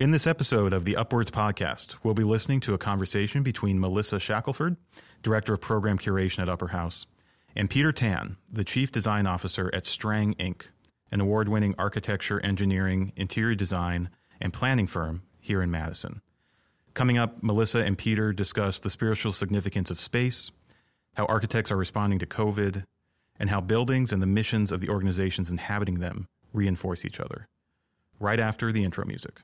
In this episode of the UpWords podcast, we'll be listening to a conversation between Melissa Shackelford, Director of Program Curation at Upper House, and Peter Tan, the Chief Design Officer at Strang Inc., an award winning architecture, engineering, interior design, and planning firm here in Madison. Coming up, Melissa and Peter discuss the spiritual significance of space, how architects are responding to COVID, and how buildings and the missions of the organizations inhabiting them reinforce each other. Right after the intro music.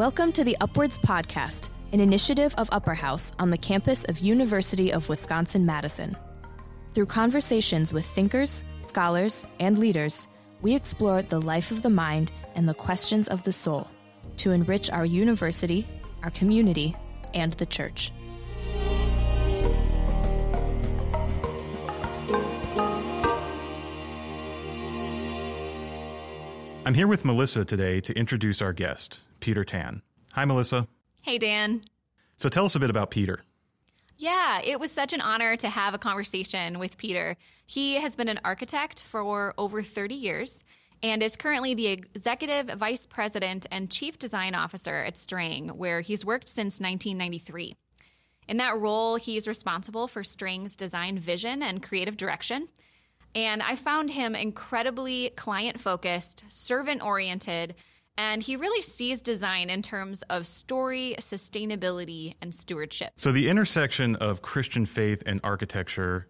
Welcome to the UpWords Podcast, an initiative of Upper House on the campus of University of Wisconsin-Madison. Through conversations with thinkers, scholars, and leaders, we explore the life of the mind and the questions of the soul to enrich our university, our community, and the church. I'm here with Melissa today to introduce our guest, Peter Tan. Hi, Melissa. Hey, Dan. So tell us a bit about Peter. Yeah, it was such an honor to have a conversation with Peter. He has been an architect for over 30 years and is currently the executive vice president and chief design officer at Strang, where he's worked since 1993. In that role, he's responsible for Strang's design vision and creative direction. And I found him incredibly client focused, servant oriented, and he really sees design in terms of story, sustainability, and stewardship. So the intersection of Christian faith and architecture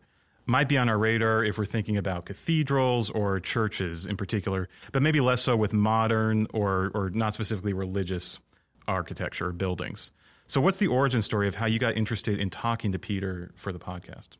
might be on our radar if we're thinking about cathedrals or churches in particular, but maybe less so with modern or, or not specifically religious architecture or buildings. So, what's the origin story of how you got interested in talking to Peter for the podcast?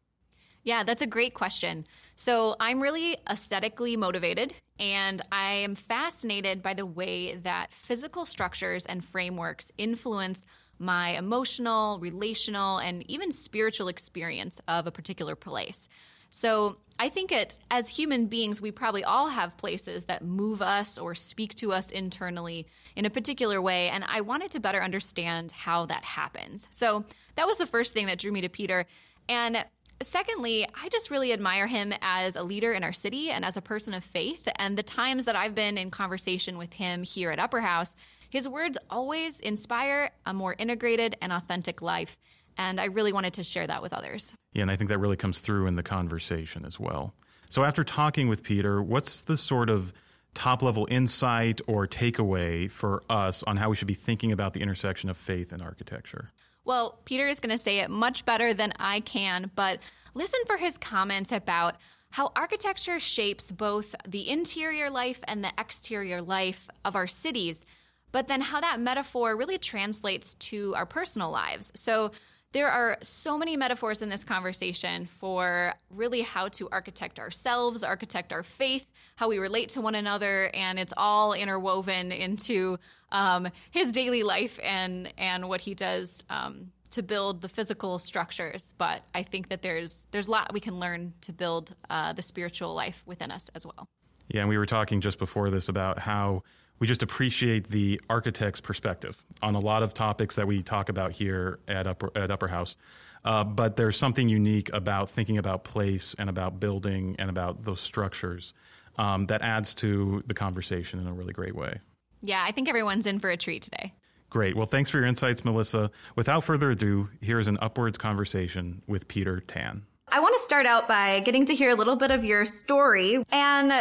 Yeah, that's a great question. So, I'm really aesthetically motivated, and I am fascinated by the way that physical structures and frameworks influence my emotional, relational, and even spiritual experience of a particular place. So, I think it as human beings, we probably all have places that move us or speak to us internally in a particular way. And I wanted to better understand how that happens. So that was the first thing that drew me to Peter. And Secondly, I just really admire him as a leader in our city and as a person of faith. And the times that I've been in conversation with him here at Upper House, his words always inspire a more integrated and authentic life. And I really wanted to share that with others. Yeah, and I think that really comes through in the conversation as well. So, after talking with Peter, what's the sort of top level insight or takeaway for us on how we should be thinking about the intersection of faith and architecture? Well, Peter is going to say it much better than I can, but listen for his comments about how architecture shapes both the interior life and the exterior life of our cities, but then how that metaphor really translates to our personal lives. So, there are so many metaphors in this conversation for really how to architect ourselves, architect our faith, how we relate to one another, and it's all interwoven into um, his daily life and and what he does um, to build the physical structures. But I think that there's there's a lot we can learn to build uh, the spiritual life within us as well. Yeah, and we were talking just before this about how we just appreciate the architect's perspective on a lot of topics that we talk about here at Upper, at Upper House. Uh, but there's something unique about thinking about place and about building and about those structures um, that adds to the conversation in a really great way. Yeah, I think everyone's in for a treat today. Great. Well, thanks for your insights, Melissa. Without further ado, here's an UpWords conversation with Peter Tan. I want to start out by getting to hear a little bit of your story and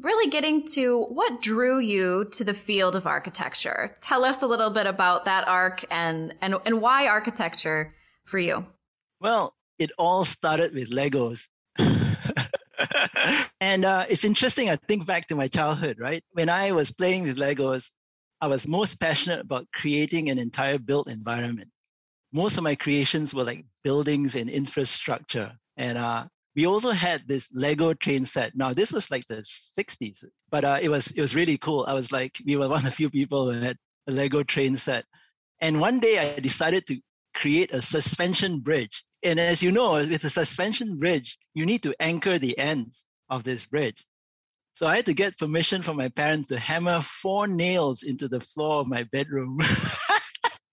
really getting to what drew you to the field of architecture. Tell us a little bit about that arc and, and, and why architecture for you. Well, it all started with Legos. and uh, it's interesting, I think back to my childhood, right? When I was playing with Legos, I was most passionate about creating an entire built environment. Most of my creations were like buildings and infrastructure. And uh, we also had this Lego train set. Now this was like the 60s, but uh, it was it was really cool. I was like, we were one of the few people who had a Lego train set. And one day I decided to create a suspension bridge. And as you know, with a suspension bridge, you need to anchor the ends of this bridge. So I had to get permission from my parents to hammer four nails into the floor of my bedroom.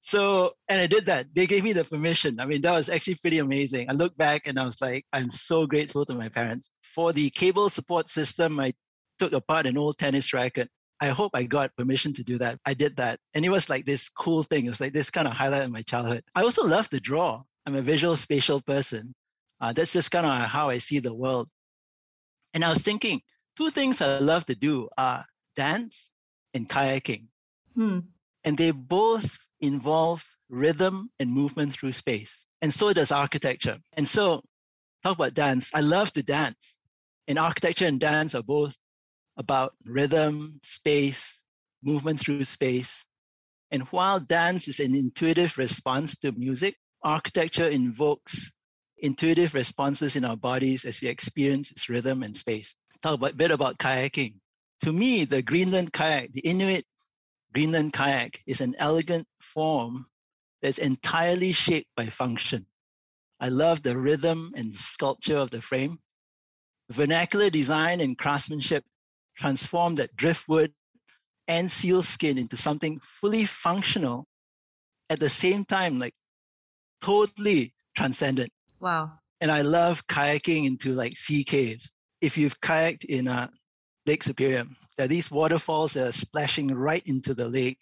So, and I did that. They gave me the permission. I mean, that was actually pretty amazing. I look back and I was like, I'm so grateful to my parents. For the cable support system, I took apart an old tennis racket. I hope I got permission to do that. I did that. And it was like this cool thing. It was like this kind of highlight of my childhood. I also love to draw. I'm a visual spatial person. Uh, that's just kind of how I see the world. And I was thinking, two things I love to do are dance and kayaking. Hmm. And they both involve rhythm and movement through space. And so does architecture. And so, talk about dance. I love to dance. And architecture and dance are both about rhythm, space, movement through space. And while dance is an intuitive response to music, architecture invokes intuitive responses in our bodies as we experience its rhythm and space. Talk a bit about kayaking. To me, the Greenland kayak, the Inuit Greenland kayak is an elegant form that's entirely shaped by function. I love the rhythm and sculpture of the frame. Vernacular design and craftsmanship transform that driftwood and seal skin into something fully functional at the same time, like totally transcendent. Wow. And I love kayaking into like sea caves. If you've kayaked in uh, Lake Superior, there are these waterfalls that are splashing right into the lake.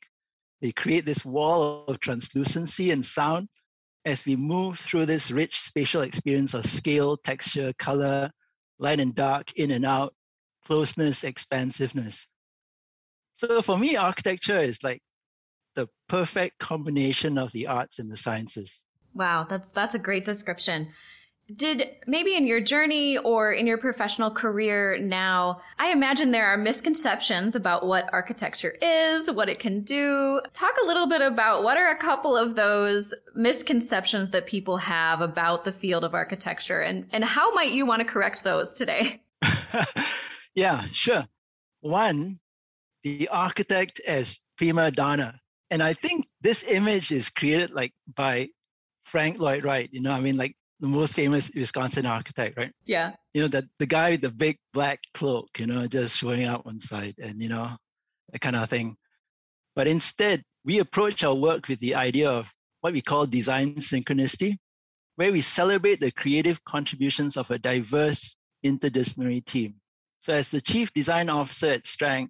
They create this wall of translucency and sound as we move through this rich spatial experience of scale, texture, color, light and dark, in and out, closeness, expansiveness. So for me, architecture is like the perfect combination of the arts and the sciences. Wow, that's that's a great description. Did maybe in your journey or in your professional career now, I imagine there are misconceptions about what architecture is, what it can do. Talk a little bit about what are a couple of those misconceptions that people have about the field of architecture and, and how might you want to correct those today? yeah, sure. One, the architect as prima donna. And I think this image is created like by Frank Lloyd Wright. You know, I mean, like the most famous Wisconsin architect, right? Yeah. You know, that the guy with the big black cloak, you know, just showing up on side and, you know, that kind of thing. But instead, we approach our work with the idea of what we call design synchronicity, where we celebrate the creative contributions of a diverse interdisciplinary team. So as the chief design officer at Strang,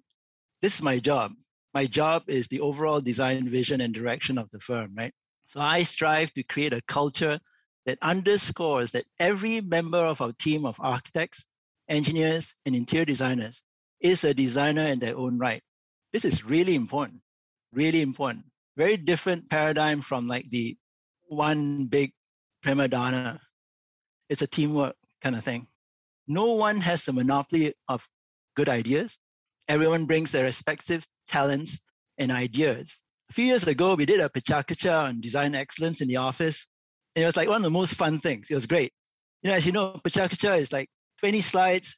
this is my job. My job is the overall design vision and direction of the firm, right? So I strive to create a culture that underscores that every member of our team of architects, engineers, and interior designers is a designer in their own right. This is really important, really important. Very different paradigm from like the one big prima donna. It's a teamwork kind of thing. No one has the monopoly of good ideas. Everyone brings their respective talents and ideas. A few years ago, we did a PechaKucha on design excellence in the office. And it was like one of the most fun things. It was great. You know, as you know, PechaKucha is like 20 slides,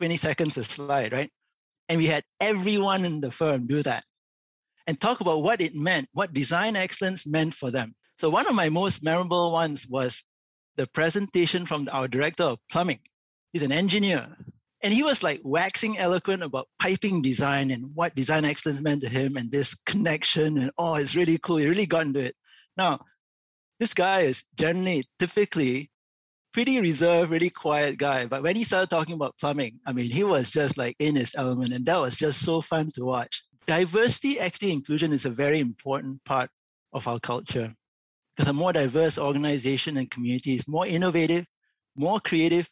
20 seconds a slide, right? And we had everyone in the firm do that and talk about what it meant, what design excellence meant for them. So one of my most memorable ones was the presentation from our director of plumbing. He's an engineer. And he was like waxing eloquent about piping design and what design excellence meant to him and this connection. And oh, it's really cool. He really got into it. Now, this guy is generally typically pretty reserved, really quiet guy. But when he started talking about plumbing, I mean, he was just like in his element, and that was just so fun to watch. Diversity, actually, inclusion is a very important part of our culture because a more diverse organization and community is more innovative, more creative,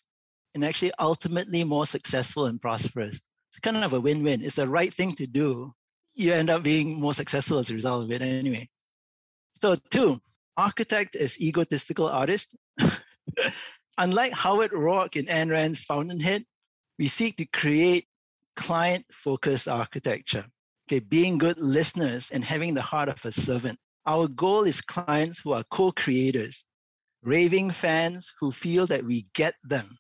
and actually ultimately more successful and prosperous. It's kind of a win win. It's the right thing to do. You end up being more successful as a result of it anyway. So, two, architect as egotistical artist. Unlike Howard Roark in Ayn Rand's Fountainhead, we seek to create client-focused architecture. Okay, being good listeners and having the heart of a servant. Our goal is clients who are co-creators, raving fans who feel that we get them,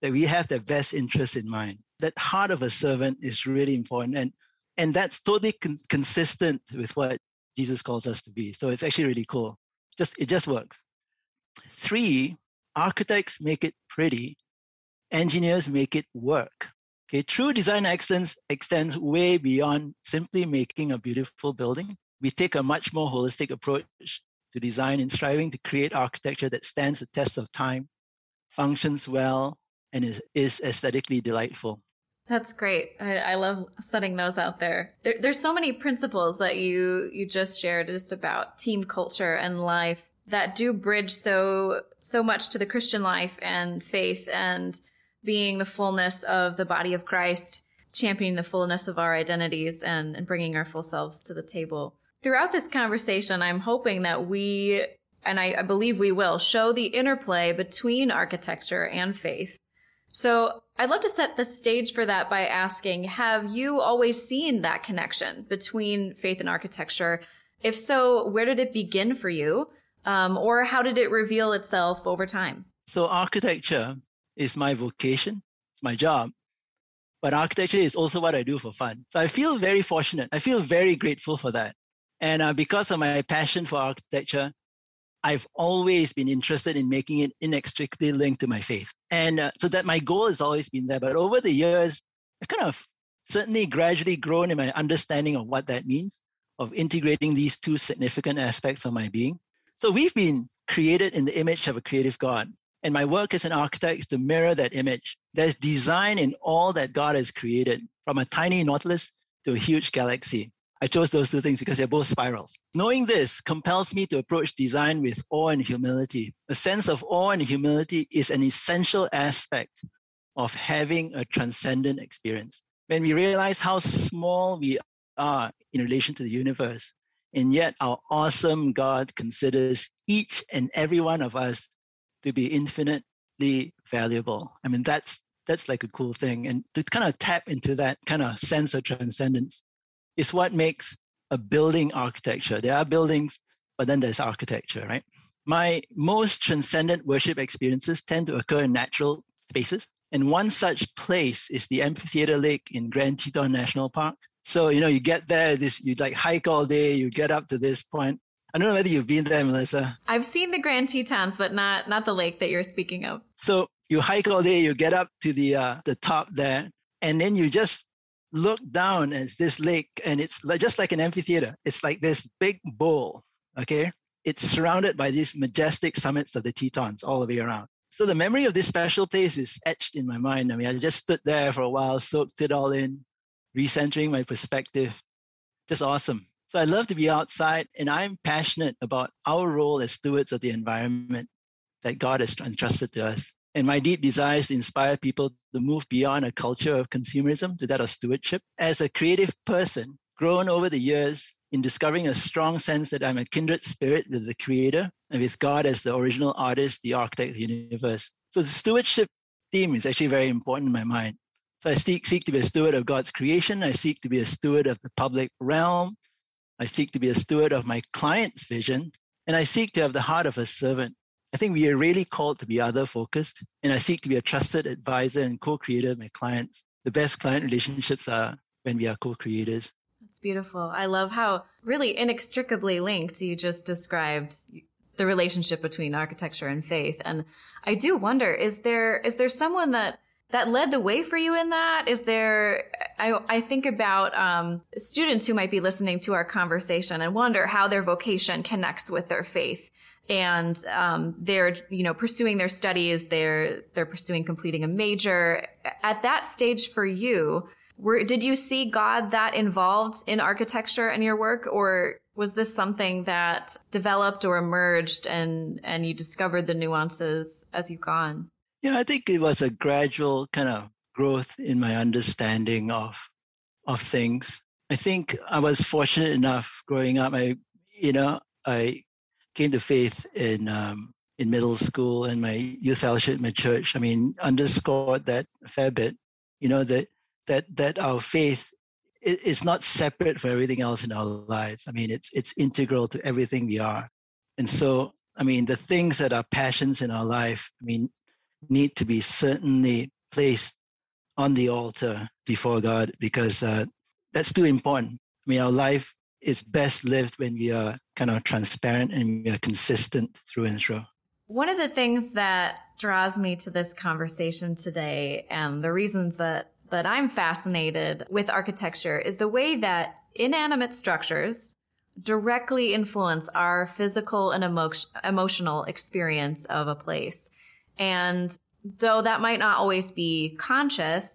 that we have their best interests in mind. That heart of a servant is really important, and and that's totally con- consistent with what Jesus calls us to be. So it's actually really cool. Just it just works. Three, architects make it pretty, engineers make it work. Okay, true design excellence extends way beyond simply making a beautiful building. we take a much more holistic approach to design in striving to create architecture that stands the test of time, functions well, and is, is aesthetically delightful. That's great. I, I love setting those out there. there. There's so many principles that you you just shared just about team culture and life that do bridge so so much to the Christian life and faith and being the fullness of the body of Christ, championing the fullness of our identities and, and bringing our full selves to the table. Throughout this conversation, I'm hoping that we, and I, I believe we will, show the interplay between architecture and faith. So I'd love to set the stage for that by asking, have you always seen that connection between faith and architecture? If so, where did it begin for you? Um, or how did it reveal itself over time? So architecture is my vocation, it's my job. But architecture is also what I do for fun. So I feel very fortunate. I feel very grateful for that. And uh, because of my passion for architecture, I've always been interested in making it inextricably linked to my faith. And uh, so that my goal has always been there. But over the years, I've kind of certainly gradually grown in my understanding of what that means, of integrating these two significant aspects of my being. So we've been created in the image of a creative God. And my work as an architect is to mirror that image. There's design in all that God has created, from a tiny nautilus to a huge galaxy. I chose those two things because they're both spirals. Knowing this compels me to approach design with awe and humility. A sense of awe and humility is an essential aspect of having a transcendent experience. When we realize how small we are in relation to the universe, and yet our awesome God considers each and every one of us to be infinitely valuable. I mean, that's that's like a cool thing. And to kind of tap into that kind of sense of transcendence is what makes a building architecture. There are buildings, but then there's architecture, right? My most transcendent worship experiences tend to occur in natural spaces. And one such place is the Amphitheater Lake in Grand Teton National Park. So, you know, you get there, this you like hike all day, you get up to this point, I don't know whether you've been there, Melissa. I've seen the Grand Tetons, but not not the lake that you're speaking of. So you hike all day, you get up to the uh, the top there, and then you just look down at this lake, and it's just like an amphitheater. It's like this big bowl. Okay, it's surrounded by these majestic summits of the Tetons all the way around. So the memory of this special place is etched in my mind. I mean, I just stood there for a while, soaked it all in, recentering my perspective. Just awesome. So I love to be outside, and I'm passionate about our role as stewards of the environment that God has entrusted to us. And my deep desire is to inspire people to move beyond a culture of consumerism to that of stewardship. As a creative person, grown over the years in discovering a strong sense that I'm a kindred spirit with the Creator and with God as the original artist, the architect of the universe. So the stewardship theme is actually very important in my mind. So I seek, seek to be a steward of God's creation. I seek to be a steward of the public realm. I seek to be a steward of my client's vision, and I seek to have the heart of a servant. I think we are really called to be other focused, and I seek to be a trusted advisor and co creator of my clients. The best client relationships are when we are co creators. That's beautiful. I love how really inextricably linked you just described the relationship between architecture and faith. And I do wonder, is there, is there someone that that led the way for you in that? Is there, I, I think about um, students who might be listening to our conversation and wonder how their vocation connects with their faith. And um, they're, you know, pursuing their studies. They're they're pursuing completing a major. At that stage for you, were did you see God that involved in architecture and your work, or was this something that developed or emerged and and you discovered the nuances as you've gone? Yeah, I think it was a gradual kind of growth in my understanding of of things. I think I was fortunate enough growing up. I, you know, I came to faith in um, in middle school and my youth fellowship in my church. I mean, underscored that a fair bit. You know that that that our faith is not separate from everything else in our lives. I mean, it's it's integral to everything we are. And so, I mean, the things that are passions in our life. I mean, need to be certainly placed on the altar before God because uh, that's too important. I mean, our life is best lived when we are kind of transparent and we are consistent through and through. One of the things that draws me to this conversation today and the reasons that that I'm fascinated with architecture is the way that inanimate structures directly influence our physical and emo- emotional experience of a place. And though that might not always be conscious,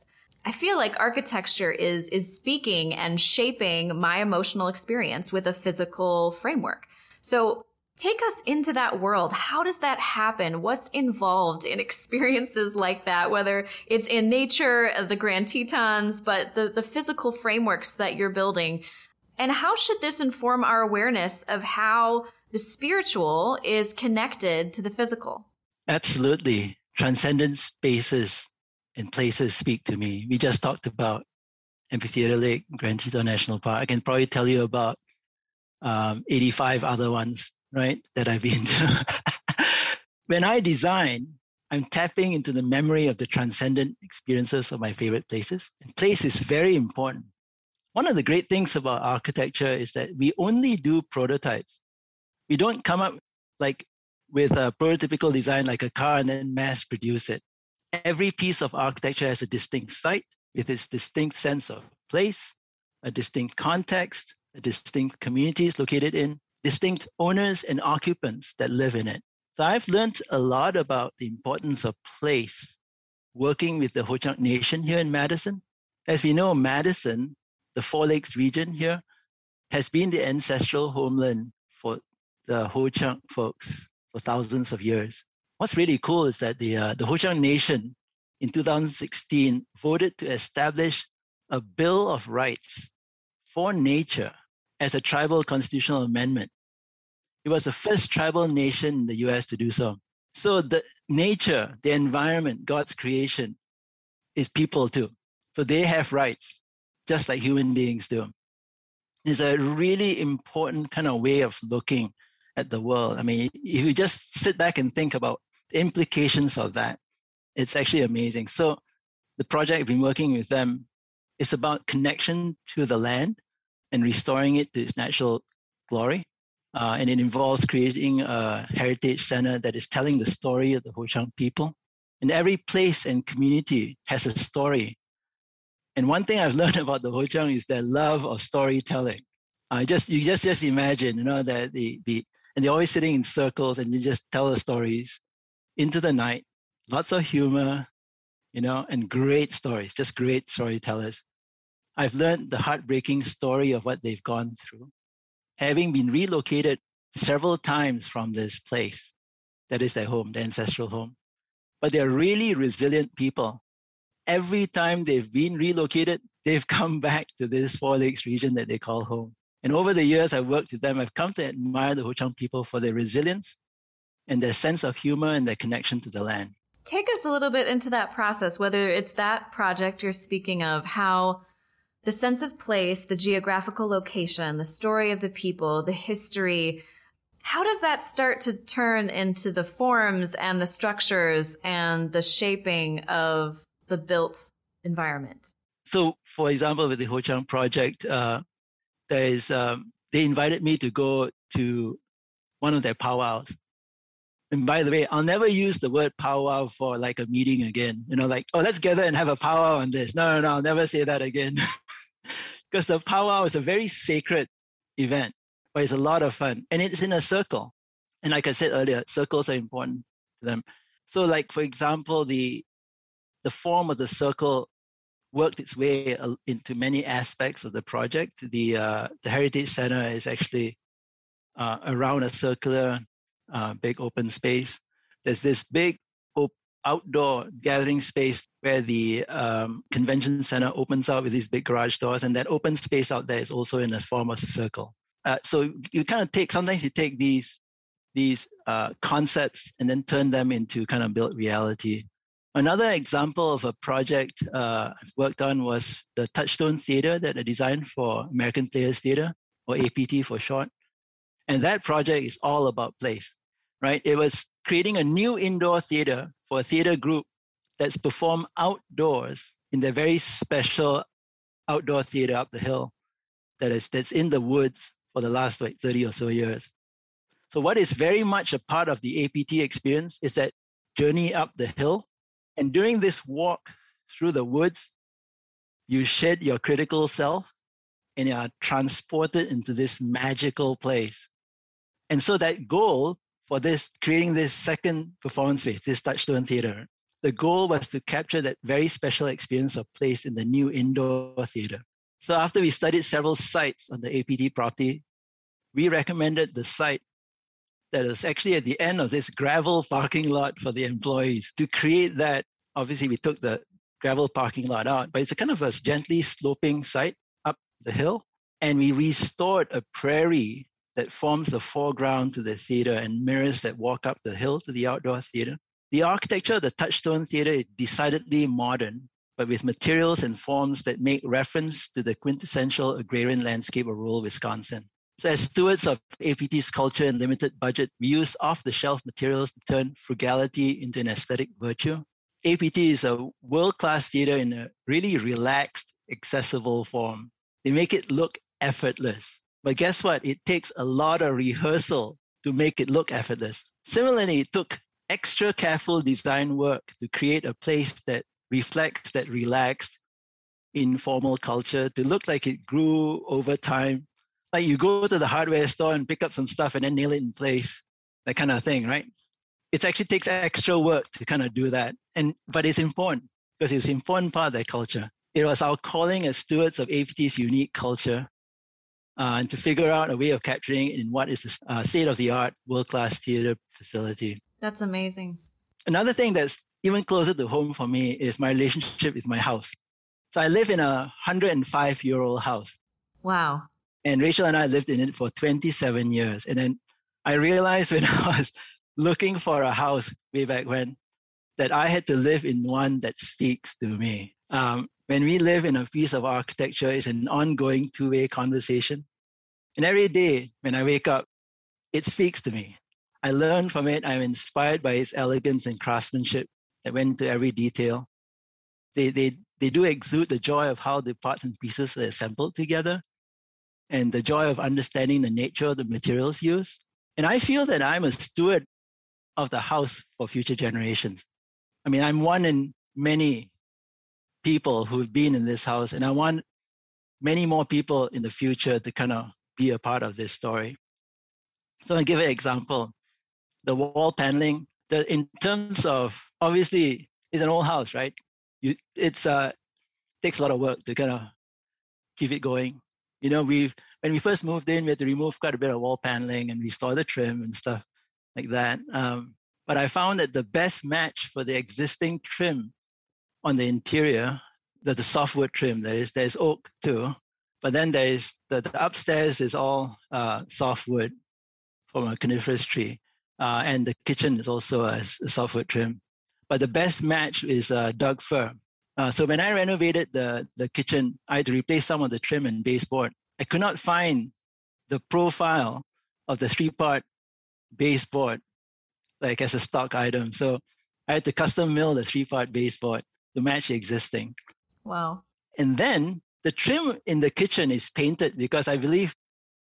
I feel like architecture is is speaking and shaping my emotional experience with a physical framework. So take us into that world. How does that happen? What's involved in experiences like that? Whether it's in nature, uh, the Grand Tetons, but the, the physical frameworks that you're building. And how should this inform our awareness of how the spiritual is connected to the physical? Absolutely. Transcendent spaces and places speak to me. We just talked about Amphitheater Lake, Grand Teton National Park. I can probably tell you about um, 85 other ones, right, that I've been to. when I design, I'm tapping into the memory of the transcendent experiences of my favorite places. And place is very important. One of the great things about architecture is that we only do prototypes. We don't come up like with a prototypical design like a car and then mass produce it. Every piece of architecture has a distinct site with its distinct sense of place, a distinct context, a distinct communities located in, distinct owners and occupants that live in it. So I've learned a lot about the importance of place working with the Ho Chunk Nation here in Madison. As we know, Madison the Four Lakes region here has been the ancestral homeland for the Ho Chunk folks for thousands of years. What's really cool is that the, uh, the Ho Chunk Nation in 2016 voted to establish a Bill of Rights for nature as a tribal constitutional amendment. It was the first tribal nation in the US to do so. So the nature, the environment, God's creation is people too. So they have rights just like human beings do. It's a really important kind of way of looking at the world. I mean, if you just sit back and think about implications of that, it's actually amazing. So the project I've been working with them is about connection to the land and restoring it to its natural glory. Uh, and it involves creating a heritage center that is telling the story of the Ho Chunk people. And every place and community has a story and one thing I've learned about the Ho Chunk is their love of storytelling. I just you just just imagine, you know, that the the and they're always sitting in circles and you just tell the stories into the night. Lots of humor, you know, and great stories, just great storytellers. I've learned the heartbreaking story of what they've gone through, having been relocated several times from this place. That is their home, their ancestral home. But they're really resilient people every time they've been relocated, they've come back to this Four Lakes region that they call home. And over the years I've worked with them, I've come to admire the Ho Chunk people for their resilience and their sense of humor and their connection to the land. Take us a little bit into that process, whether it's that project you're speaking of, how the sense of place, the geographical location, the story of the people, the history, how does that start to turn into the forms and the structures and the shaping of the built environment? So, for example, with the Ho Chunk project, uh, there is um, they invited me to go to one of their powwows. And by the way, I'll never use the word powwow for like a meeting again. You know, like, oh, let's gather and have a powwow on this. No, no, no, I'll never say that again. because the powwow is a very sacred event, but it's a lot of fun. And it's in a circle. And like I said earlier, circles are important to them. So, like, for example, the the form of the circle worked its way into many aspects of the project. The uh, the Heritage Center is actually uh, around a circular, uh, big open space. There's this big op- outdoor gathering space where the um, convention center opens out with these big garage doors, and that open space out there is also in the form of a circle. Uh, so you kind of take sometimes you take these these uh, concepts and then turn them into kind of built reality. Another example of a project uh, I've worked on was the Touchstone Theater that I designed for American Players Theater, or APT for short. And that project is all about place, right? It was creating a new indoor theater for a theater group that's performed outdoors in their very special outdoor theater up the hill that is that's in the woods for the last like 30 or so years. So what is very much a part of the APT experience is that journey up the hill and during this walk through the woods, you shed your critical self and you are transported into this magical place. And so that goal for this, creating this second performance space, this Touchstone Theatre, the goal was to capture that very special experience of place in the new indoor theatre. So after we studied several sites on the APT property, we recommended the site that is actually at the end of this gravel parking lot for the employees. To create that, obviously we took the gravel parking lot out, but it's a kind of a gently sloping site up the hill. And we restored a prairie that forms the foreground to the theater and mirrors that walk up the hill to the outdoor theater. The architecture of the Touchstone Theater is decidedly modern, but with materials and forms that make reference to the quintessential agrarian landscape of rural Wisconsin. So, as stewards of APT's culture and limited budget, we use off the shelf materials to turn frugality into an aesthetic virtue. APT is a world class theater in a really relaxed, accessible form. They make it look effortless. But guess what? It takes a lot of rehearsal to make it look effortless. Similarly, it took extra careful design work to create a place that reflects that relaxed, informal culture to look like it grew over time like you go to the hardware store and pick up some stuff and then nail it in place, that kind of thing, right? It actually takes extra work to kind of do that. And but it's important because it's an important part of that culture. It was our calling as stewards of APT's unique culture and to figure out a way of capturing in what is a uh, state of the art, world class theater facility. That's amazing. Another thing that's even closer to home for me is my relationship with my house. So I live in a 105 year old house. Wow. And Rachel and I lived in it for 27 years. And then I realized when I was looking for a house way back when that I had to live in one that speaks to me. Um, when we live in a piece of architecture, it's an ongoing two way conversation. And every day when I wake up, it speaks to me. I learn from it. I'm inspired by its elegance and craftsmanship that went into every detail. They, they, they do exude the joy of how the parts and pieces are assembled together and the joy of understanding the nature of the materials used. And I feel that I'm a steward of the house for future generations. I mean, I'm one in many people who've been in this house, and I want many more people in the future to kind of be a part of this story. So I'll give an example. The wall paneling, the, in terms of obviously it's an old house, right? You, it's uh, takes a lot of work to kind of keep it going. You know, we when we first moved in, we had to remove quite a bit of wall paneling and restore the trim and stuff like that. Um, but I found that the best match for the existing trim on the interior, that the softwood trim, there is there's oak too, but then there is the, the upstairs is all uh, softwood from a coniferous tree, uh, and the kitchen is also a, a, softwood trim. But the best match is uh, Doug fir. Uh, so when I renovated the, the kitchen, I had to replace some of the trim and baseboard. I could not find the profile of the three-part baseboard like as a stock item. So I had to custom mill the three-part baseboard to match the existing. Wow. And then the trim in the kitchen is painted because I believe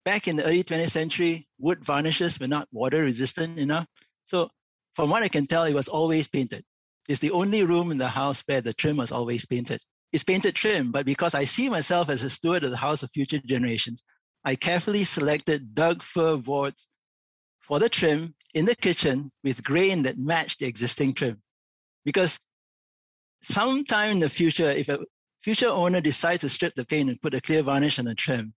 back in the early 20th century, wood varnishes were not water resistant enough. So from what I can tell, it was always painted. It's the only room in the house where the trim was always painted. It's painted trim, but because I see myself as a steward of the house of future generations, I carefully selected Doug fir boards for the trim in the kitchen with grain that matched the existing trim. Because sometime in the future, if a future owner decides to strip the paint and put a clear varnish on the trim,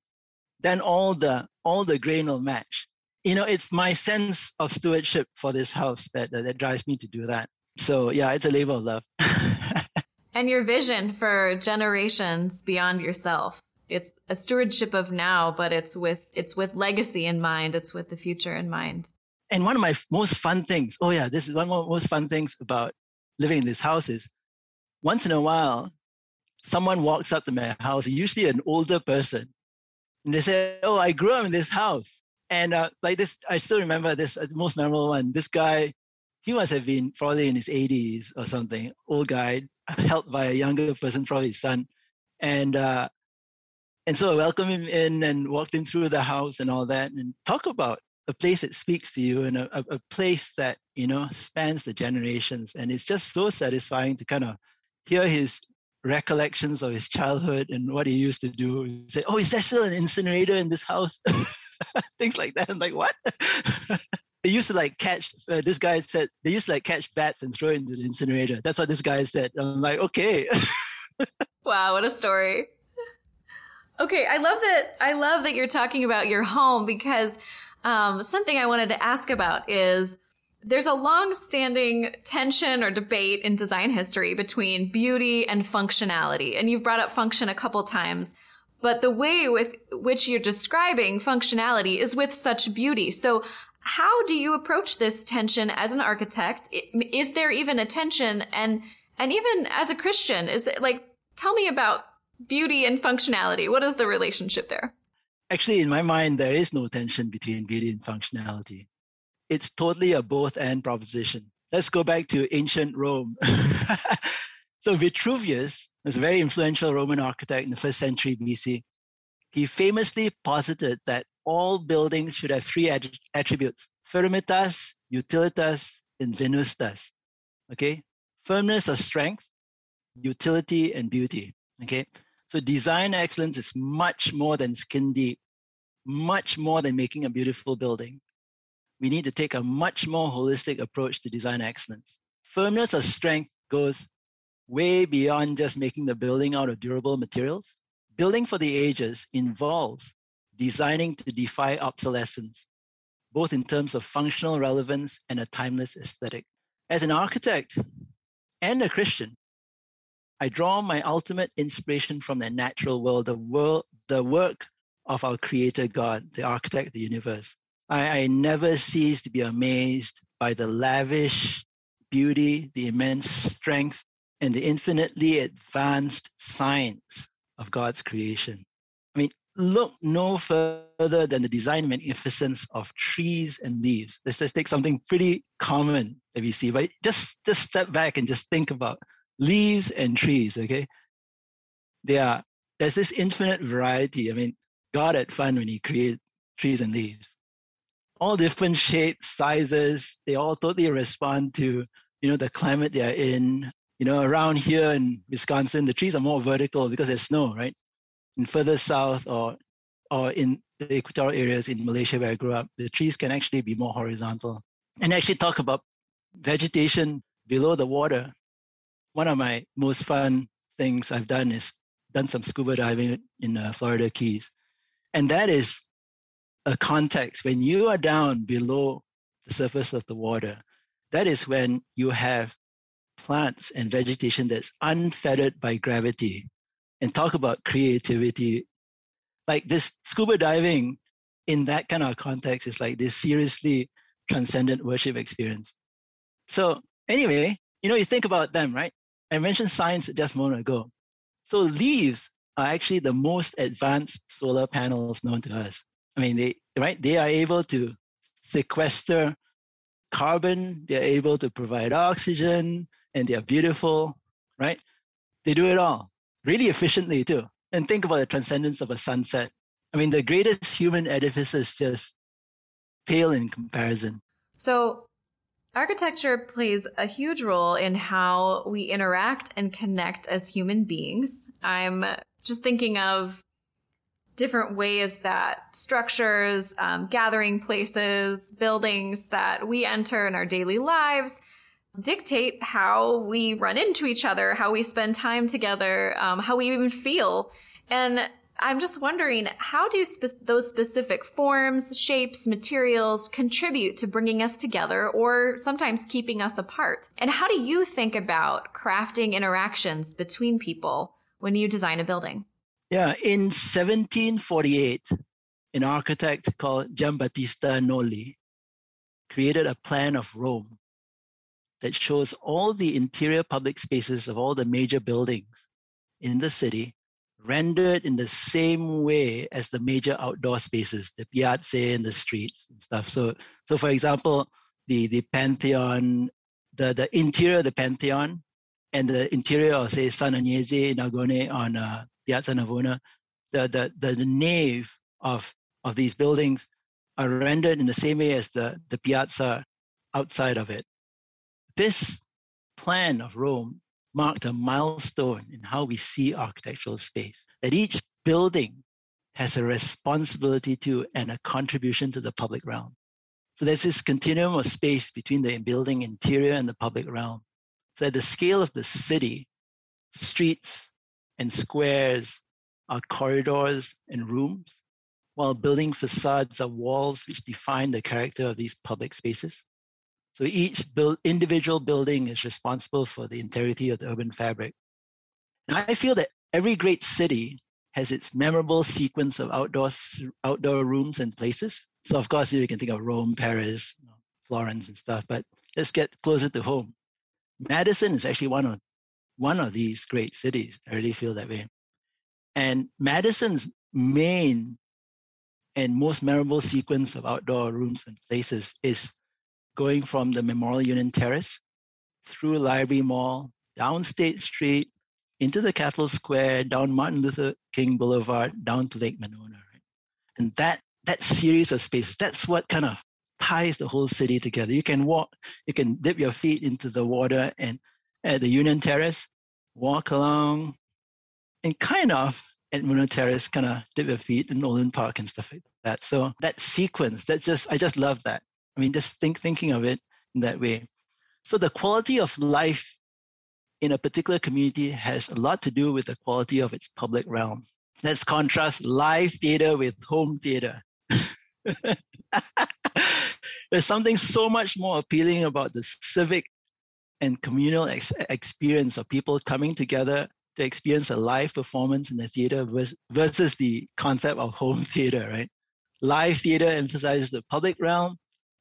then all the all the grain will match. You know, it's my sense of stewardship for this house that, that, that drives me to do that. So yeah, it's a labor of love. and your vision for generations beyond yourself. It's a stewardship of now, but it's with it's with legacy in mind. It's with the future in mind. And one of my most fun things, oh yeah, this is one of the most fun things about living in this house is once in a while, someone walks up to my house, usually an older person, and they say, "Oh, I grew up in this house." And uh, like this, I still remember this uh, most memorable one. This guy, he must have been probably in his 80s or something, old guy, helped by a younger person, probably his son. And uh, and so I welcomed him in and walked him through the house and all that, and talk about a place that speaks to you and a, a place that you know spans the generations. And it's just so satisfying to kind of hear his recollections of his childhood and what he used to do. He said, "Oh, is there still an incinerator in this house?" Things like that. I'm like, "What?" they used to like catch. Uh, this guy said they used to like catch bats and throw it into the incinerator. That's what this guy said. I'm like, okay. wow, what a story. Okay, I love that. I love that you're talking about your home because um, something I wanted to ask about is there's a long-standing tension or debate in design history between beauty and functionality, and you've brought up function a couple times. But the way with which you're describing functionality is with such beauty. So how do you approach this tension as an architect? Is there even a tension? And, and even as a Christian, is it like, tell me about beauty and functionality. What is the relationship there? Actually, in my mind, there is no tension between beauty and functionality. It's totally a both and proposition. Let's go back to ancient Rome. so Vitruvius was a very influential Roman architect in the first century BC. He famously posited that all buildings should have three ad- attributes firmitas, utilitas, and venustas. Okay? Firmness or strength, utility, and beauty. Okay? So design excellence is much more than skin deep, much more than making a beautiful building. We need to take a much more holistic approach to design excellence. Firmness or strength goes way beyond just making the building out of durable materials. Building for the ages involves designing to defy obsolescence, both in terms of functional relevance and a timeless aesthetic. As an architect and a Christian, I draw my ultimate inspiration from the natural world, the world, the work of our creator God, the architect of the universe. I, I never cease to be amazed by the lavish beauty, the immense strength, and the infinitely advanced science of God's creation. I mean, look no further than the design magnificence of trees and leaves. Let's just take something pretty common that we see, right? just just step back and just think about leaves and trees. Okay, they are there's this infinite variety. I mean, God had fun when He created trees and leaves, all different shapes, sizes. They all totally respond to you know the climate they are in. You know, around here in Wisconsin, the trees are more vertical because there's snow, right? in further south or or in the equatorial areas in Malaysia where I grew up, the trees can actually be more horizontal. And actually talk about vegetation below the water. One of my most fun things I've done is done some scuba diving in uh, Florida Keys. And that is a context when you are down below the surface of the water. That is when you have plants and vegetation that's unfettered by gravity and talk about creativity. Like this scuba diving in that kind of context is like this seriously transcendent worship experience. So anyway, you know, you think about them, right? I mentioned science just a moment ago. So leaves are actually the most advanced solar panels known to us. I mean, they right, they are able to sequester carbon, they're able to provide oxygen, and they are beautiful, right? They do it all really efficiently too. And think about the transcendence of a sunset. I mean, the greatest human edifices just pale in comparison. So, architecture plays a huge role in how we interact and connect as human beings. I'm just thinking of different ways that structures, um, gathering places, buildings that we enter in our daily lives dictate how we run into each other, how we spend time together, um, how we even feel. And I'm just wondering, how do spe- those specific forms, shapes, materials contribute to bringing us together or sometimes keeping us apart? And how do you think about crafting interactions between people when you design a building? Yeah, in 1748, an architect called Giambattista Nolli created a plan of Rome that shows all the interior public spaces of all the major buildings in the city rendered in the same way as the major outdoor spaces, the piazza and the streets and stuff. So, so for example, the the Pantheon, the the interior of the Pantheon, and the interior of say San Agnese in Agone on uh, Piazza Navona, the, the the nave of of these buildings are rendered in the same way as the the piazza outside of it this plan of Rome marked a milestone in how we see architectural space. That each building has a responsibility to and a contribution to the public realm. So there's this continuum of space between the building interior and the public realm. So at the scale of the city, streets and squares are corridors and rooms, while building facades are walls which define the character of these public spaces. So each build, individual building is responsible for the integrity of the urban fabric. And I feel that every great city has its memorable sequence of outdoor outdoor rooms and places. So of course you can think of Rome, Paris, Florence, and stuff. But let's get closer to home. Madison is actually one of one of these great cities. I really feel that way. And Madison's main and most memorable sequence of outdoor rooms and places is going from the Memorial Union Terrace through Library Mall, down State Street, into the Capitol Square, down Martin Luther King Boulevard, down to Lake Monona. Right? And that that series of spaces, that's what kind of ties the whole city together. You can walk, you can dip your feet into the water and at the Union Terrace, walk along, and kind of at Monona Terrace, kind of dip your feet in Olin Park and stuff like that. So that sequence, that's just I just love that. I mean, just think thinking of it in that way. So the quality of life in a particular community has a lot to do with the quality of its public realm. Let's contrast live theater with home theater. There's something so much more appealing about the civic and communal ex- experience of people coming together to experience a live performance in the theater versus the concept of home theater, right? Live theater emphasizes the public realm,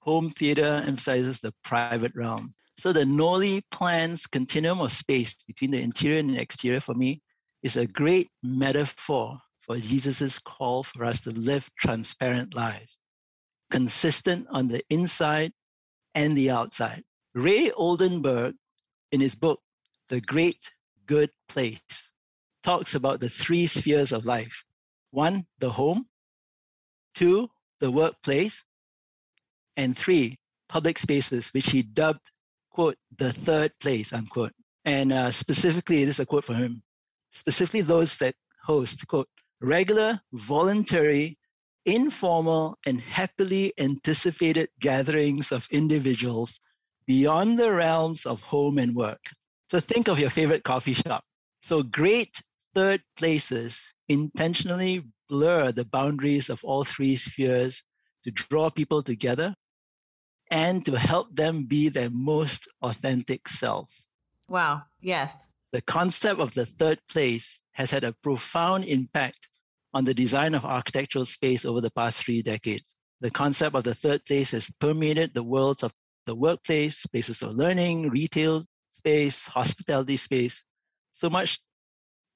Home theater emphasizes the private realm. So the Nolli plans continuum of space between the interior and the exterior for me is a great metaphor for Jesus' call for us to live transparent lives, consistent on the inside and the outside. Ray Oldenburg, in his book, The Great Good Place, talks about the three spheres of life. One, the home. Two, the workplace and three, public spaces, which he dubbed, quote, the third place, unquote. And uh, specifically, this is a quote from him, specifically those that host, quote, regular, voluntary, informal, and happily anticipated gatherings of individuals beyond the realms of home and work. So think of your favorite coffee shop. So great third places intentionally blur the boundaries of all three spheres to draw people together and to help them be their most authentic selves. Wow, yes. The concept of the third place has had a profound impact on the design of architectural space over the past three decades. The concept of the third place has permeated the worlds of the workplace, spaces of learning, retail space, hospitality space, so much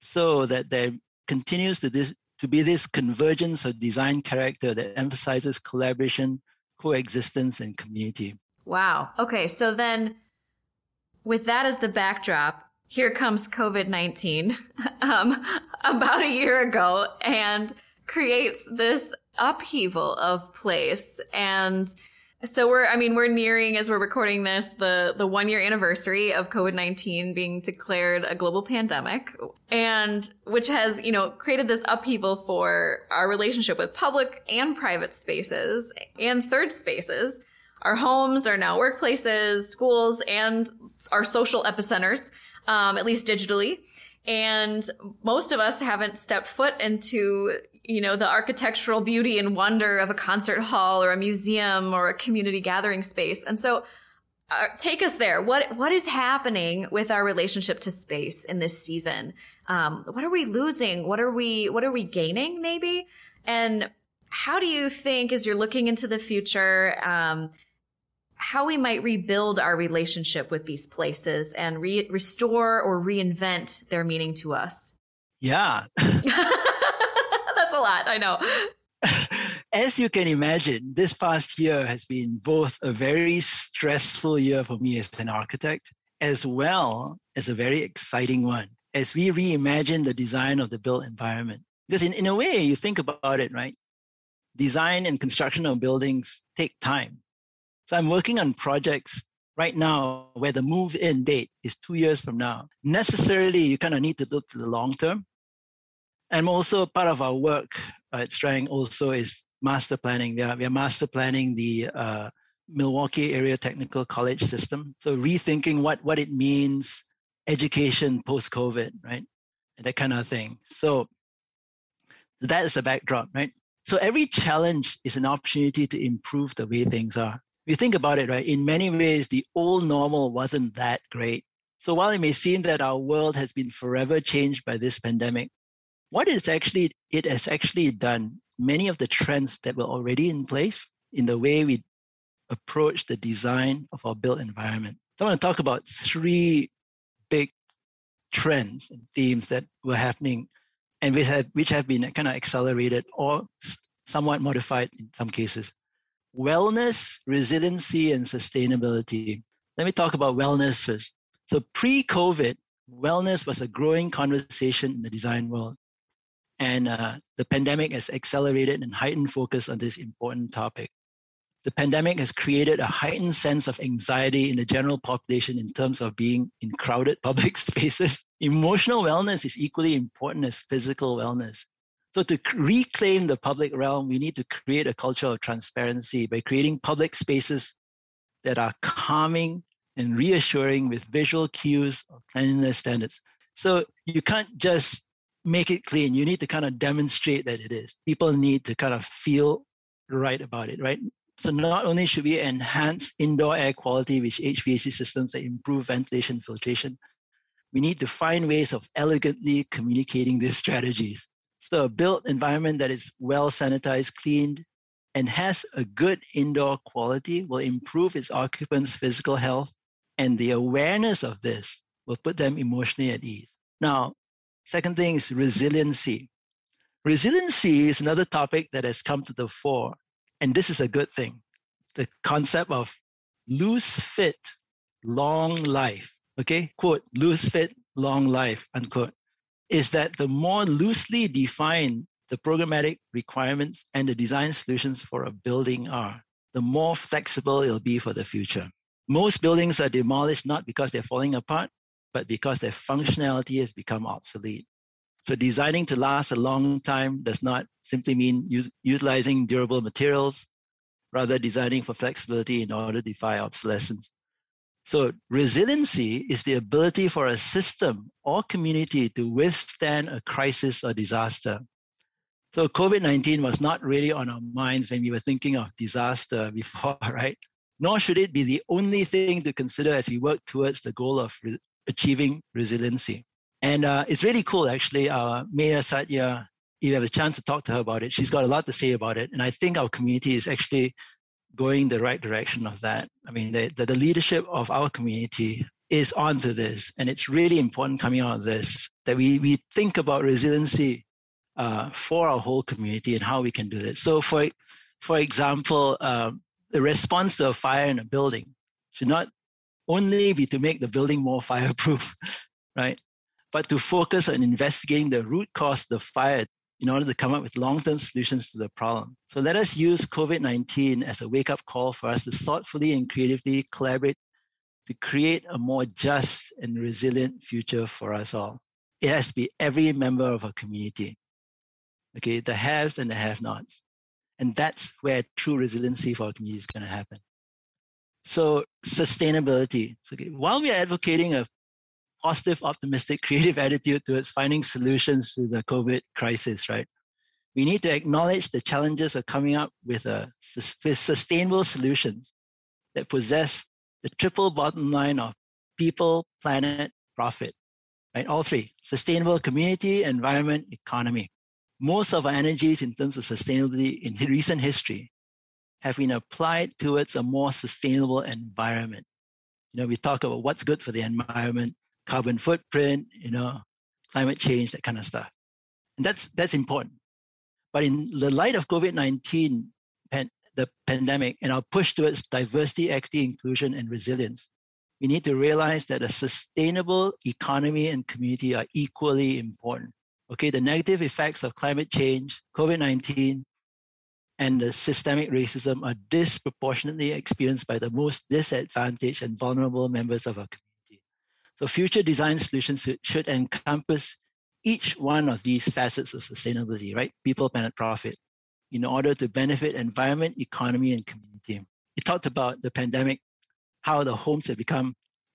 so that there continues to, this, to be this convergence of design character that emphasizes collaboration, coexistence and community. Wow. Okay. So then, with that as the backdrop, here comes COVID 19 um, about a year ago and creates this upheaval of place. And so we're, I mean, we're nearing as we're recording this, the, the one year anniversary of COVID-19 being declared a global pandemic and which has, you know, created this upheaval for our relationship with public and private spaces and third spaces. Our homes are now workplaces, schools, and our social epicenters, um, at least digitally. And most of us haven't stepped foot into you know, the architectural beauty and wonder of a concert hall or a museum or a community gathering space. And so uh, take us there. What, what is happening with our relationship to space in this season? Um, what are we losing? What are we, what are we gaining maybe? And how do you think as you're looking into the future, um, how we might rebuild our relationship with these places and re- restore or reinvent their meaning to us? Yeah. That's a lot. I know. As you can imagine, this past year has been both a very stressful year for me as an architect, as well as a very exciting one as we reimagine the design of the built environment. Because in, in a way, you think about it, right? Design and construction of buildings take time. So I'm working on projects right now, where the move in date is two years from now, necessarily you kind of need to look to the long term. And also part of our work at Strang also is master planning. We are, we are master planning the uh, Milwaukee Area Technical College system. So rethinking what, what it means, education post COVID, right? And that kind of thing. So that is the backdrop, right? So every challenge is an opportunity to improve the way things are. If you think about it, right, in many ways, the old normal wasn't that great. So while it may seem that our world has been forever changed by this pandemic, what it's actually it has actually done many of the trends that were already in place in the way we approach the design of our built environment. So I want to talk about three big trends and themes that were happening and which have, which have been kind of accelerated or somewhat modified in some cases. Wellness, resiliency, and sustainability. Let me talk about wellness first. So pre COVID, wellness was a growing conversation in the design world. And uh, the pandemic has accelerated and heightened focus on this important topic. The pandemic has created a heightened sense of anxiety in the general population in terms of being in crowded public spaces. Emotional wellness is equally important as physical wellness. So to reclaim the public realm, we need to create a culture of transparency by creating public spaces that are calming and reassuring with visual cues of cleanliness standards. So you can't just make it clean. You need to kind of demonstrate that it is. People need to kind of feel right about it, right? So not only should we enhance indoor air quality with HVAC systems that improve ventilation filtration, we need to find ways of elegantly communicating these strategies. So a built environment that is well sanitized, cleaned, and has a good indoor quality will improve its occupants' physical health, and the awareness of this will put them emotionally at ease. Now, second thing is resiliency. Resiliency is another topic that has come to the fore and this is a good thing. The concept of loose fit, long life, okay, quote, loose fit, long life, unquote, is that the more loosely defined the programmatic requirements and the design solutions for a building are, the more flexible it'll be for the future. Most buildings are demolished not because they're falling apart, but because their functionality has become obsolete. So designing to last a long time does not simply mean u- utilizing durable materials, rather designing for flexibility in order to defy obsolescence. So resiliency is the ability for a system or community to withstand a crisis or disaster. So COVID-19 was not really on our minds when we were thinking of disaster before, right? Nor should it be the only thing to consider as we work towards the goal of achieving resiliency. And uh, it's really cool, actually. Uh, Mayor Satya, if you have a chance to talk to her about it, she's got a lot to say about it. And I think our community is actually going the right direction of that. I mean, the, the, the leadership of our community is onto this. And it's really important coming out of this that we, we think about resiliency uh, for our whole community and how we can do this. So, for, for example, um, the response to a fire in a building should not only be to make the building more fireproof, right? but to focus on investigating the root cause of the fire in order to come up with long-term solutions to the problem. So let us use COVID-19 as a wake-up call for us to thoughtfully and creatively collaborate to create a more just and resilient future for us all. It has to be every member of our community. Okay, the haves and the have-nots. And that's where true resiliency for our community is going to happen. So sustainability. So, okay, while we are advocating a positive, optimistic, creative attitude towards finding solutions to the COVID crisis, right? We need to acknowledge the challenges of coming up with, uh, a, with sustainable solutions that possess the triple bottom line of people, planet, profit, right? All three, sustainable community, environment, economy. Most of our energies in terms of sustainability in recent history have been applied towards a more sustainable environment. You know, we talk about what's good for the environment, carbon footprint, you know, climate change, that kind of stuff. And that's that's important. But in the light of COVID-19, pan, the pandemic, and our push towards diversity, equity, inclusion, and resilience, we need to realize that a sustainable economy and community are equally important. Okay, the negative effects of climate change, COVID-19, and the systemic racism are disproportionately experienced by the most disadvantaged and vulnerable members of our community. So future design solutions should encompass each one of these facets of sustainability, right? People, planet, profit, in order to benefit environment, economy, and community. He talked about the pandemic, how the homes have become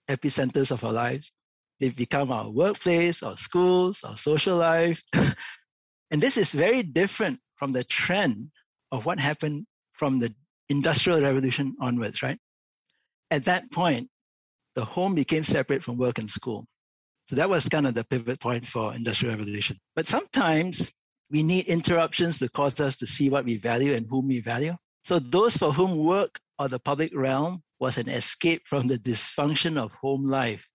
epicenters of our lives. They've become our workplace, our schools, our social life. and this is very different from the trend of what happened from the industrial revolution onwards, right? At that point, the home became separate from work and school. So that was kind of the pivot point for industrial revolution. But sometimes we need interruptions to cause us to see what we value and whom we value. So those for whom work or the public realm was an escape from the dysfunction of home life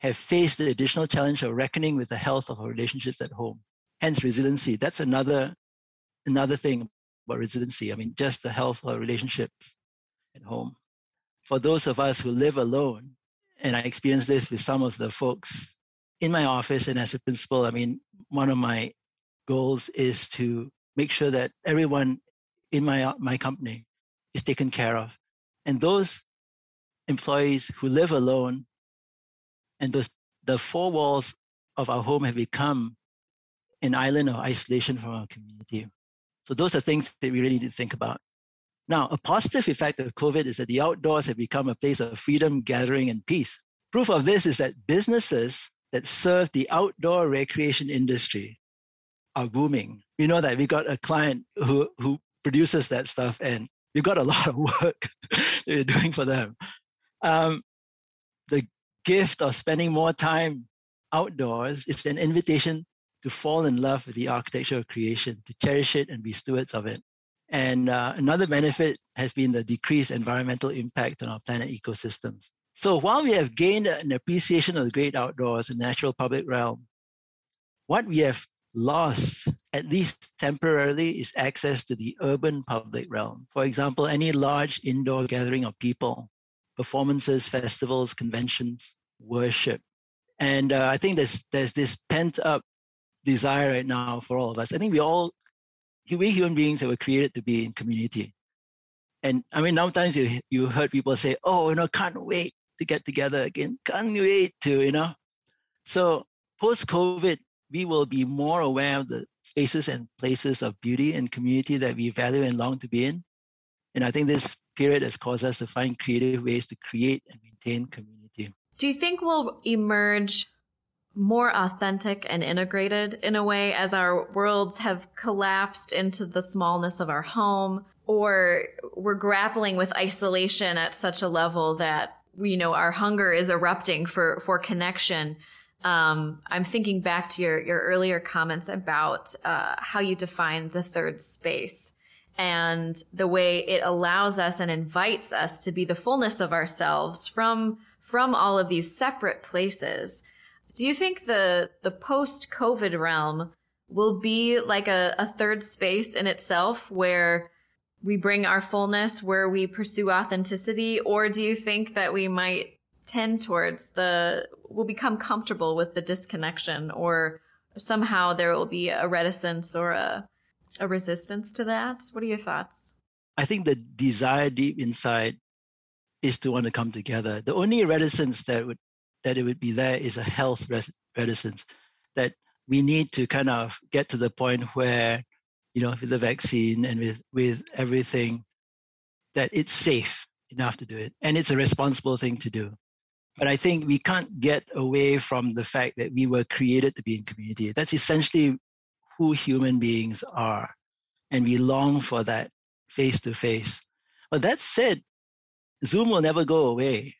have faced the additional challenge of reckoning with the health of our relationships at home. Hence resiliency. That's another another thing about resiliency. I mean, just the health of relationships at home. For those of us who live alone, and I experienced this with some of the folks in my office and as a principal, I mean, one of my goals is to make sure that everyone in my my company is taken care of. And those employees who live alone and those the four walls of our home have become an island of isolation from our community. So those are things that we really need to think about. Now, a positive effect of COVID is that the outdoors have become a place of freedom, gathering, and peace. Proof of this is that businesses that serve the outdoor recreation industry are booming. We know that we got a client who, who produces that stuff and we've got a lot of work that we're doing for them. Um, the gift of spending more time outdoors is an invitation to fall in love with the architecture of creation, to cherish it and be stewards of it. And uh, another benefit has been the decreased environmental impact on our planet ecosystems. So while we have gained an appreciation of the great outdoors and natural public realm, what we have lost, at least temporarily, is access to the urban public realm. For example, any large indoor gathering of people, performances, festivals, conventions, worship. And uh, I think there's there's this pent up desire right now for all of us. I think we all we human beings that were created to be in community. And I mean, sometimes you you heard people say, "Oh, you know, can't wait to get together again. Can't wait to, you know." So post COVID, we will be more aware of the spaces and places of beauty and community that we value and long to be in. And I think this period has caused us to find creative ways to create and maintain community. Do you think we'll emerge more authentic and integrated in a way as our worlds have collapsed into the smallness of our home or we're grappling with isolation at such a level that we you know our hunger is erupting for for connection um, I'm thinking back to your your earlier comments about uh, how you define the third space and the way it allows us and invites us to be the fullness of ourselves from from all of these separate places. Do you think the the post COVID realm will be like a, a third space in itself where we bring our fullness, where we pursue authenticity, or do you think that we might tend towards the will become comfortable with the disconnection or somehow there will be a reticence or a a resistance to that? What are your thoughts? I think the desire deep inside is to want to come together. The only reticence that would that it would be there is a health reticence that we need to kind of get to the point where you know with the vaccine and with with everything that it's safe enough to do it and it's a responsible thing to do but I think we can't get away from the fact that we were created to be in community. That's essentially who human beings are. And we long for that face to face. But that said, Zoom will never go away.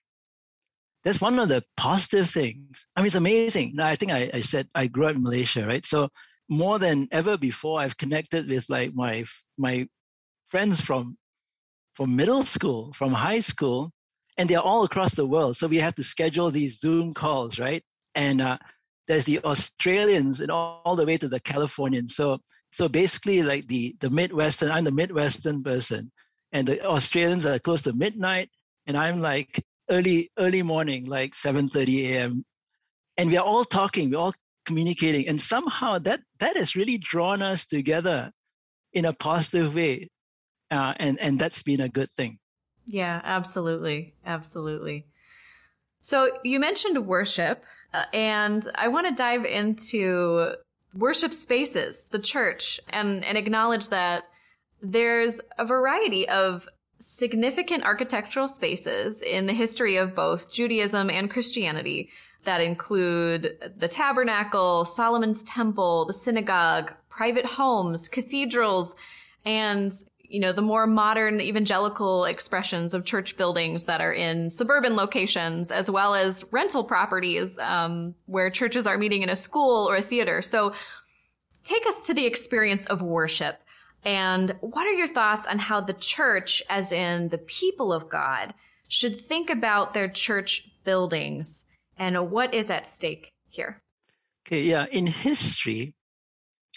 That's one of the positive things. I mean, it's amazing. Now, I think I, I said I grew up in Malaysia, right? So more than ever before, I've connected with like my my friends from from middle school, from high school, and they're all across the world. So we have to schedule these Zoom calls, right? And uh, there's the Australians and all, all, the way to the Californians. So so basically, like the the Midwestern, I'm the Midwestern person, and the Australians are close to midnight, and I'm like early early morning, like 7:30 a.m. And we are all talking, we're all communicating, and somehow that that has really drawn us together in a positive way. uh, and and that's been a good thing. Yeah, absolutely, absolutely. So you mentioned worship, uh, and I want to dive into worship spaces, the church, and and acknowledge that there's a variety of significant architectural spaces in the history of both Judaism and Christianity that include the tabernacle, Solomon's temple, the synagogue, private homes, cathedrals, and you know, the more modern evangelical expressions of church buildings that are in suburban locations, as well as rental properties um, where churches are meeting in a school or a theater. So take us to the experience of worship. And what are your thoughts on how the church, as in the people of God, should think about their church buildings and what is at stake here? Okay, yeah. In history,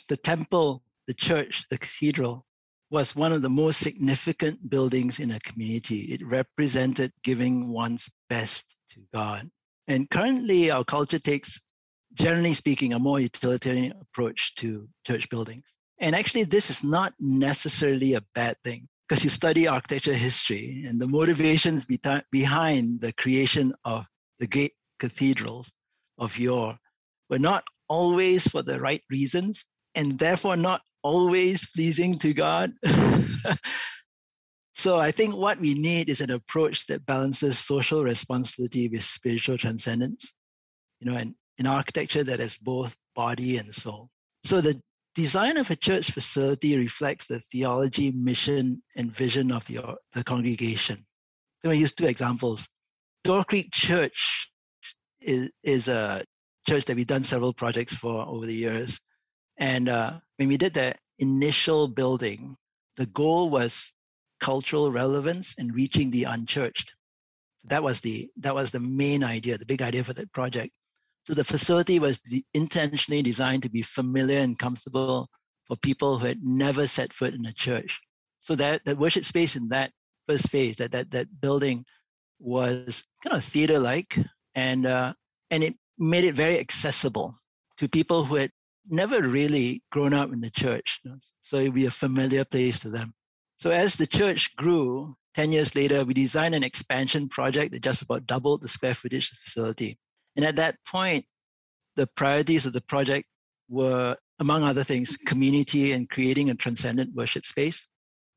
the temple, the church, the cathedral was one of the most significant buildings in a community. It represented giving one's best to God. And currently, our culture takes, generally speaking, a more utilitarian approach to church buildings. And actually, this is not necessarily a bad thing because you study architecture history and the motivations behind the creation of the great cathedrals of yore were not always for the right reasons and therefore not always pleasing to God. so I think what we need is an approach that balances social responsibility with spiritual transcendence, you know, and an architecture that has both body and soul. So the design of a church facility reflects the theology, mission, and vision of the, the congregation. So I use two examples. Door Creek Church is, is a church that we've done several projects for over the years. And uh, when we did the initial building, the goal was cultural relevance and reaching the unchurched. That was the that was the main idea, the big idea for that project. So the facility was intentionally designed to be familiar and comfortable for people who had never set foot in a church. So that that worship space in that first phase, that that that building, was kind of theater-like, and uh, and it made it very accessible to people who had never really grown up in the church, so it'd be a familiar place to them. So as the church grew, 10 years later, we designed an expansion project that just about doubled the square footage of the facility. And at that point, the priorities of the project were, among other things, community and creating a transcendent worship space.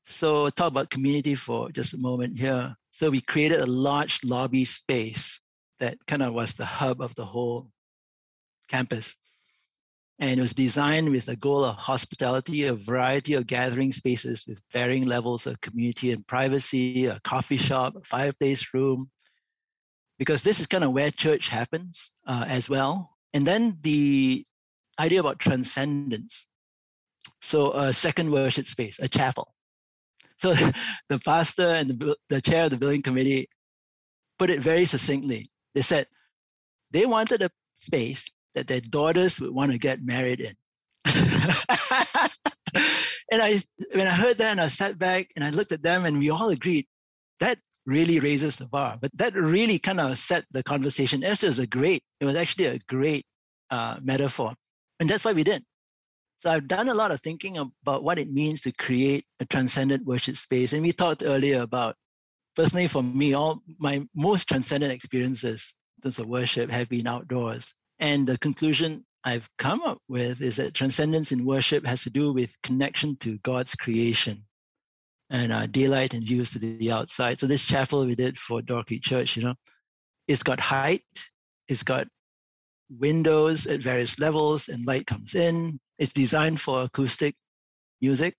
So talk about community for just a moment here. So we created a large lobby space that kind of was the hub of the whole campus and it was designed with the goal of hospitality, a variety of gathering spaces with varying levels of community and privacy, a coffee shop, a fireplace room, because this is kind of where church happens uh, as well. And then the idea about transcendence. So a second worship space, a chapel. So the pastor and the, the chair of the building committee put it very succinctly. They said they wanted a space that their daughters would want to get married in. and I, when I heard that, and I sat back and I looked at them, and we all agreed that really raises the bar. But that really kind of set the conversation. Esther is a great. It was actually a great uh, metaphor, and that's what we did. So I've done a lot of thinking about what it means to create a transcendent worship space, and we talked earlier about. Personally, for me, all my most transcendent experiences in terms of worship have been outdoors. And the conclusion I've come up with is that transcendence in worship has to do with connection to God's creation and uh, daylight and views to the outside. So this chapel we did for Creek Church, you know, it's got height, it's got windows at various levels, and light comes in. It's designed for acoustic music,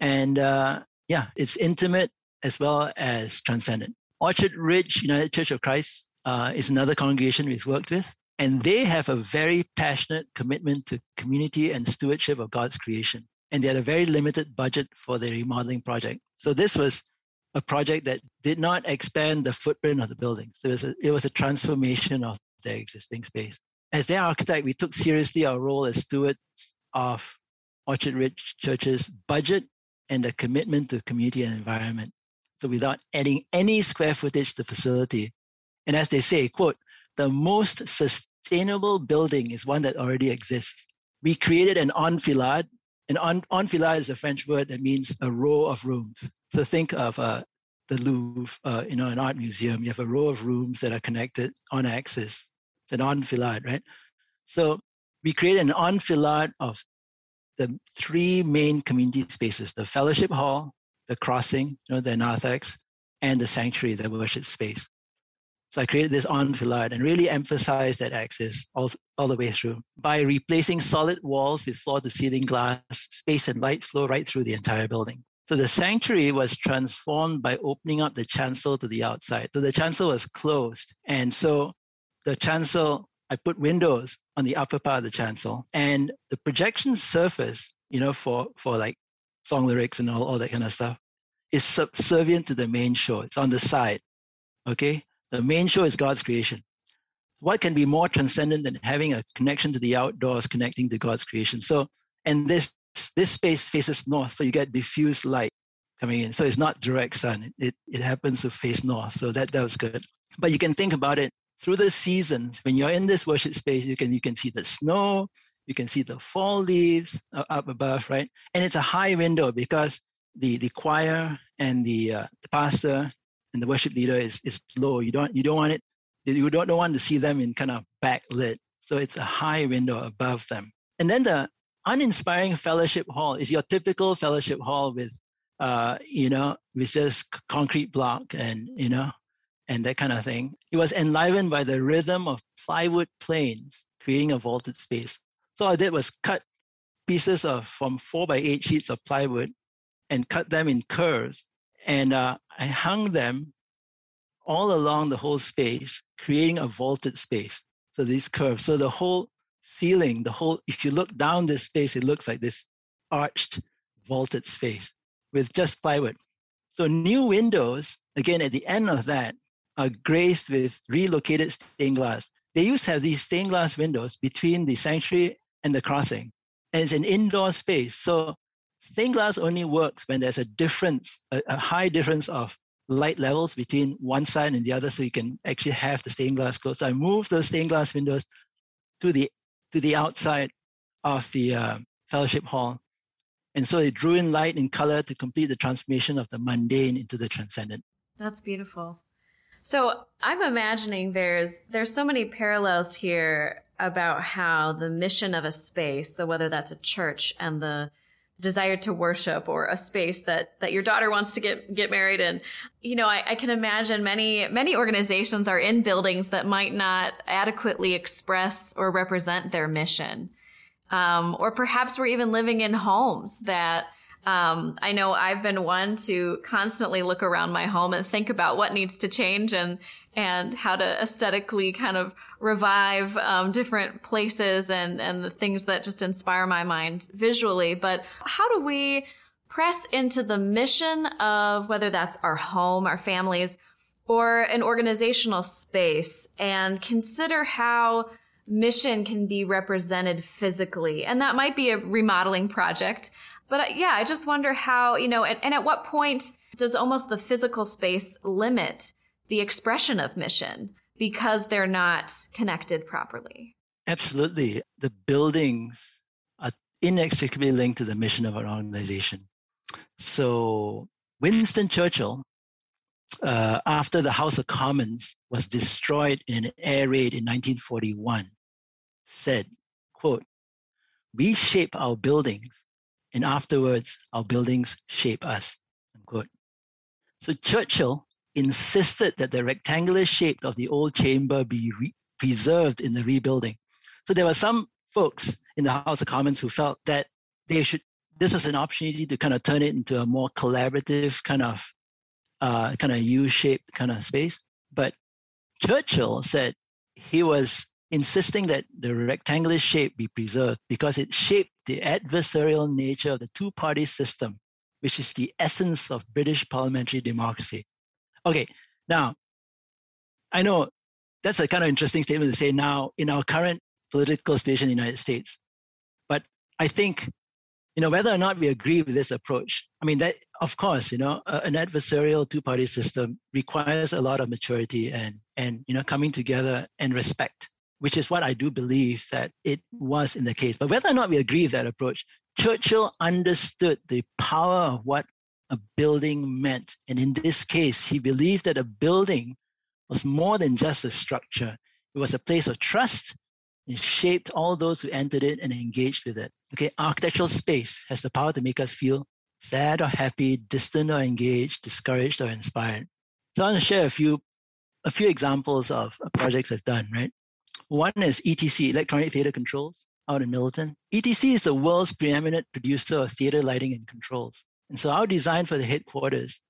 and uh, yeah, it's intimate as well as transcendent. Orchard Ridge United Church of Christ uh, is another congregation we've worked with. And they have a very passionate commitment to community and stewardship of God's creation. And they had a very limited budget for their remodeling project. So this was a project that did not expand the footprint of the building. So it was a, it was a transformation of their existing space. As their architect, we took seriously our role as stewards of Orchard Ridge Church's budget and the commitment to community and environment. So without adding any square footage to the facility. And as they say, quote, the most sustainable building is one that already exists. We created an enfilade An en- enfilade is a French word that means a row of rooms. So think of uh, the Louvre, uh, you know, an art museum. You have a row of rooms that are connected on axis. An enfilade, right? So we create an enfilade of the three main community spaces: the fellowship hall, the crossing, you know, the narthex, and the sanctuary, the worship space. So I created this enfilade and really emphasized that axis all, all the way through by replacing solid walls with floor to ceiling glass, space and light flow right through the entire building. So the sanctuary was transformed by opening up the chancel to the outside. So the chancel was closed. And so the chancel, I put windows on the upper part of the chancel and the projection surface, you know, for, for like song lyrics and all, all that kind of stuff is subservient to the main show. It's on the side. Okay. The main show is God's creation. What can be more transcendent than having a connection to the outdoors, connecting to God's creation? So, and this this space faces north, so you get diffused light coming in. So it's not direct sun. It it happens to face north. So that that was good. But you can think about it through the seasons. When you're in this worship space, you can you can see the snow, you can see the fall leaves up above, right? And it's a high window because the the choir and the uh, the pastor and the worship leader is is low. You don't you don't want it. You don't, don't want to see them in kind of backlit. So it's a high window above them. And then the uninspiring fellowship hall is your typical fellowship hall with, uh, you know, with just concrete block and you know, and that kind of thing. It was enlivened by the rhythm of plywood planes, creating a vaulted space. So all I did was cut pieces of from four by eight sheets of plywood and cut them in curves and uh, I hung them all along the whole space, creating a vaulted space. So these curves. So the whole ceiling, the whole, if you look down this space, it looks like this arched, vaulted space with just plywood. So new windows, again, at the end of that, are graced with relocated stained glass. They used to have these stained glass windows between the sanctuary and the crossing. And it's an indoor space. So Stained glass only works when there's a difference, a, a, high difference of light levels between one side and the other, so you can actually have the stained glass closed. So I moved those stained glass windows to the to the outside of the uh, fellowship hall, and so it drew in light and color to complete the transformation of the mundane into the transcendent. That's beautiful. So I'm imagining there's there's so many parallels here about how the mission of a space, so whether that's a church and the desire to worship or a space that that your daughter wants to get get married in. You know I, I, can imagine many many organizations are in buildings that might not adequately express or represent their mission. Um, or perhaps we're even living in homes that um, I know I've been one to constantly look around my home and think about what needs to change and and how to aesthetically kind of revive um, different places and and the things that just inspire my mind visually. But how do we press into the mission of whether that's our home, our families, or an organizational space, and consider how mission can be represented physically, and that might be a remodeling project. But uh, yeah, I just wonder how you know, and, and at what point does almost the physical space limit the expression of mission? because they're not connected properly. Absolutely. The buildings are inextricably linked to the mission of an organization. So, Winston Churchill, uh, after the House of Commons was destroyed in an air raid in 1941, said, quote, we shape our buildings and afterwards our buildings shape us, unquote. So Churchill insisted that the rectangular shape of the old chamber be re- preserved in the rebuilding. So there were some folks in the House of Commons who felt that they should. This was an opportunity to kind of turn it into a more collaborative kind of, uh, kind of U-shaped kind of space. But Churchill said he was insisting that the rectangular shape be preserved because it shaped the adversarial nature of the two-party system, which is the essence of British parliamentary democracy. Okay, now I know that's a kind of interesting statement to say now in our current political situation in the United States. But I think, you know, whether or not we agree with this approach, I mean, that of course, you know, an adversarial two-party system requires a lot of maturity and and you know coming together and respect, which is what I do believe that it was in the case. But whether or not we agree with that approach, Churchill understood the power of what a building meant. And in this case, he believed that a building was more than just a structure. It was a place of trust. and shaped all those who entered it and engaged with it. Okay, architectural space has the power to make us feel sad or happy, distant or engaged, discouraged or inspired. So I want to share a few a few examples of projects I've done, right? One is ETC, Electronic Theater Controls, out in Milton. ETC is the world's preeminent producer of theater lighting and controls. And so our design for the headquarters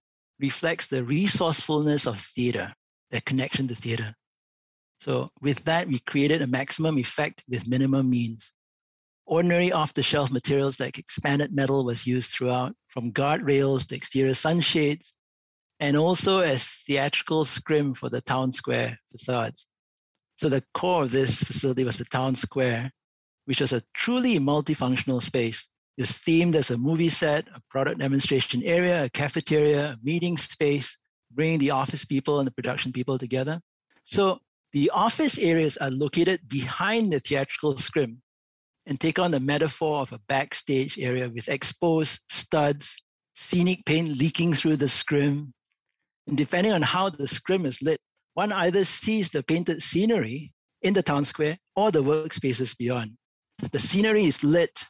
reflects the resourcefulness of theater, their connection to theater. So with that, we created a maximum effect with minimum means. Ordinary off-the-shelf materials like expanded metal was used throughout, from guardrails to exterior sunshades, and also as theatrical scrim for the town square facades. So the core of this facility was the town square, which was a truly multifunctional space. Was themed as a movie set, a product demonstration area, a cafeteria, a meeting space, bringing the office people and the production people together. So the office areas are located behind the theatrical scrim and take on the metaphor of a backstage area with exposed studs, scenic paint leaking through the scrim, and depending on how the scrim is lit, one either sees the painted scenery in the town square or the workspaces beyond. The scenery is lit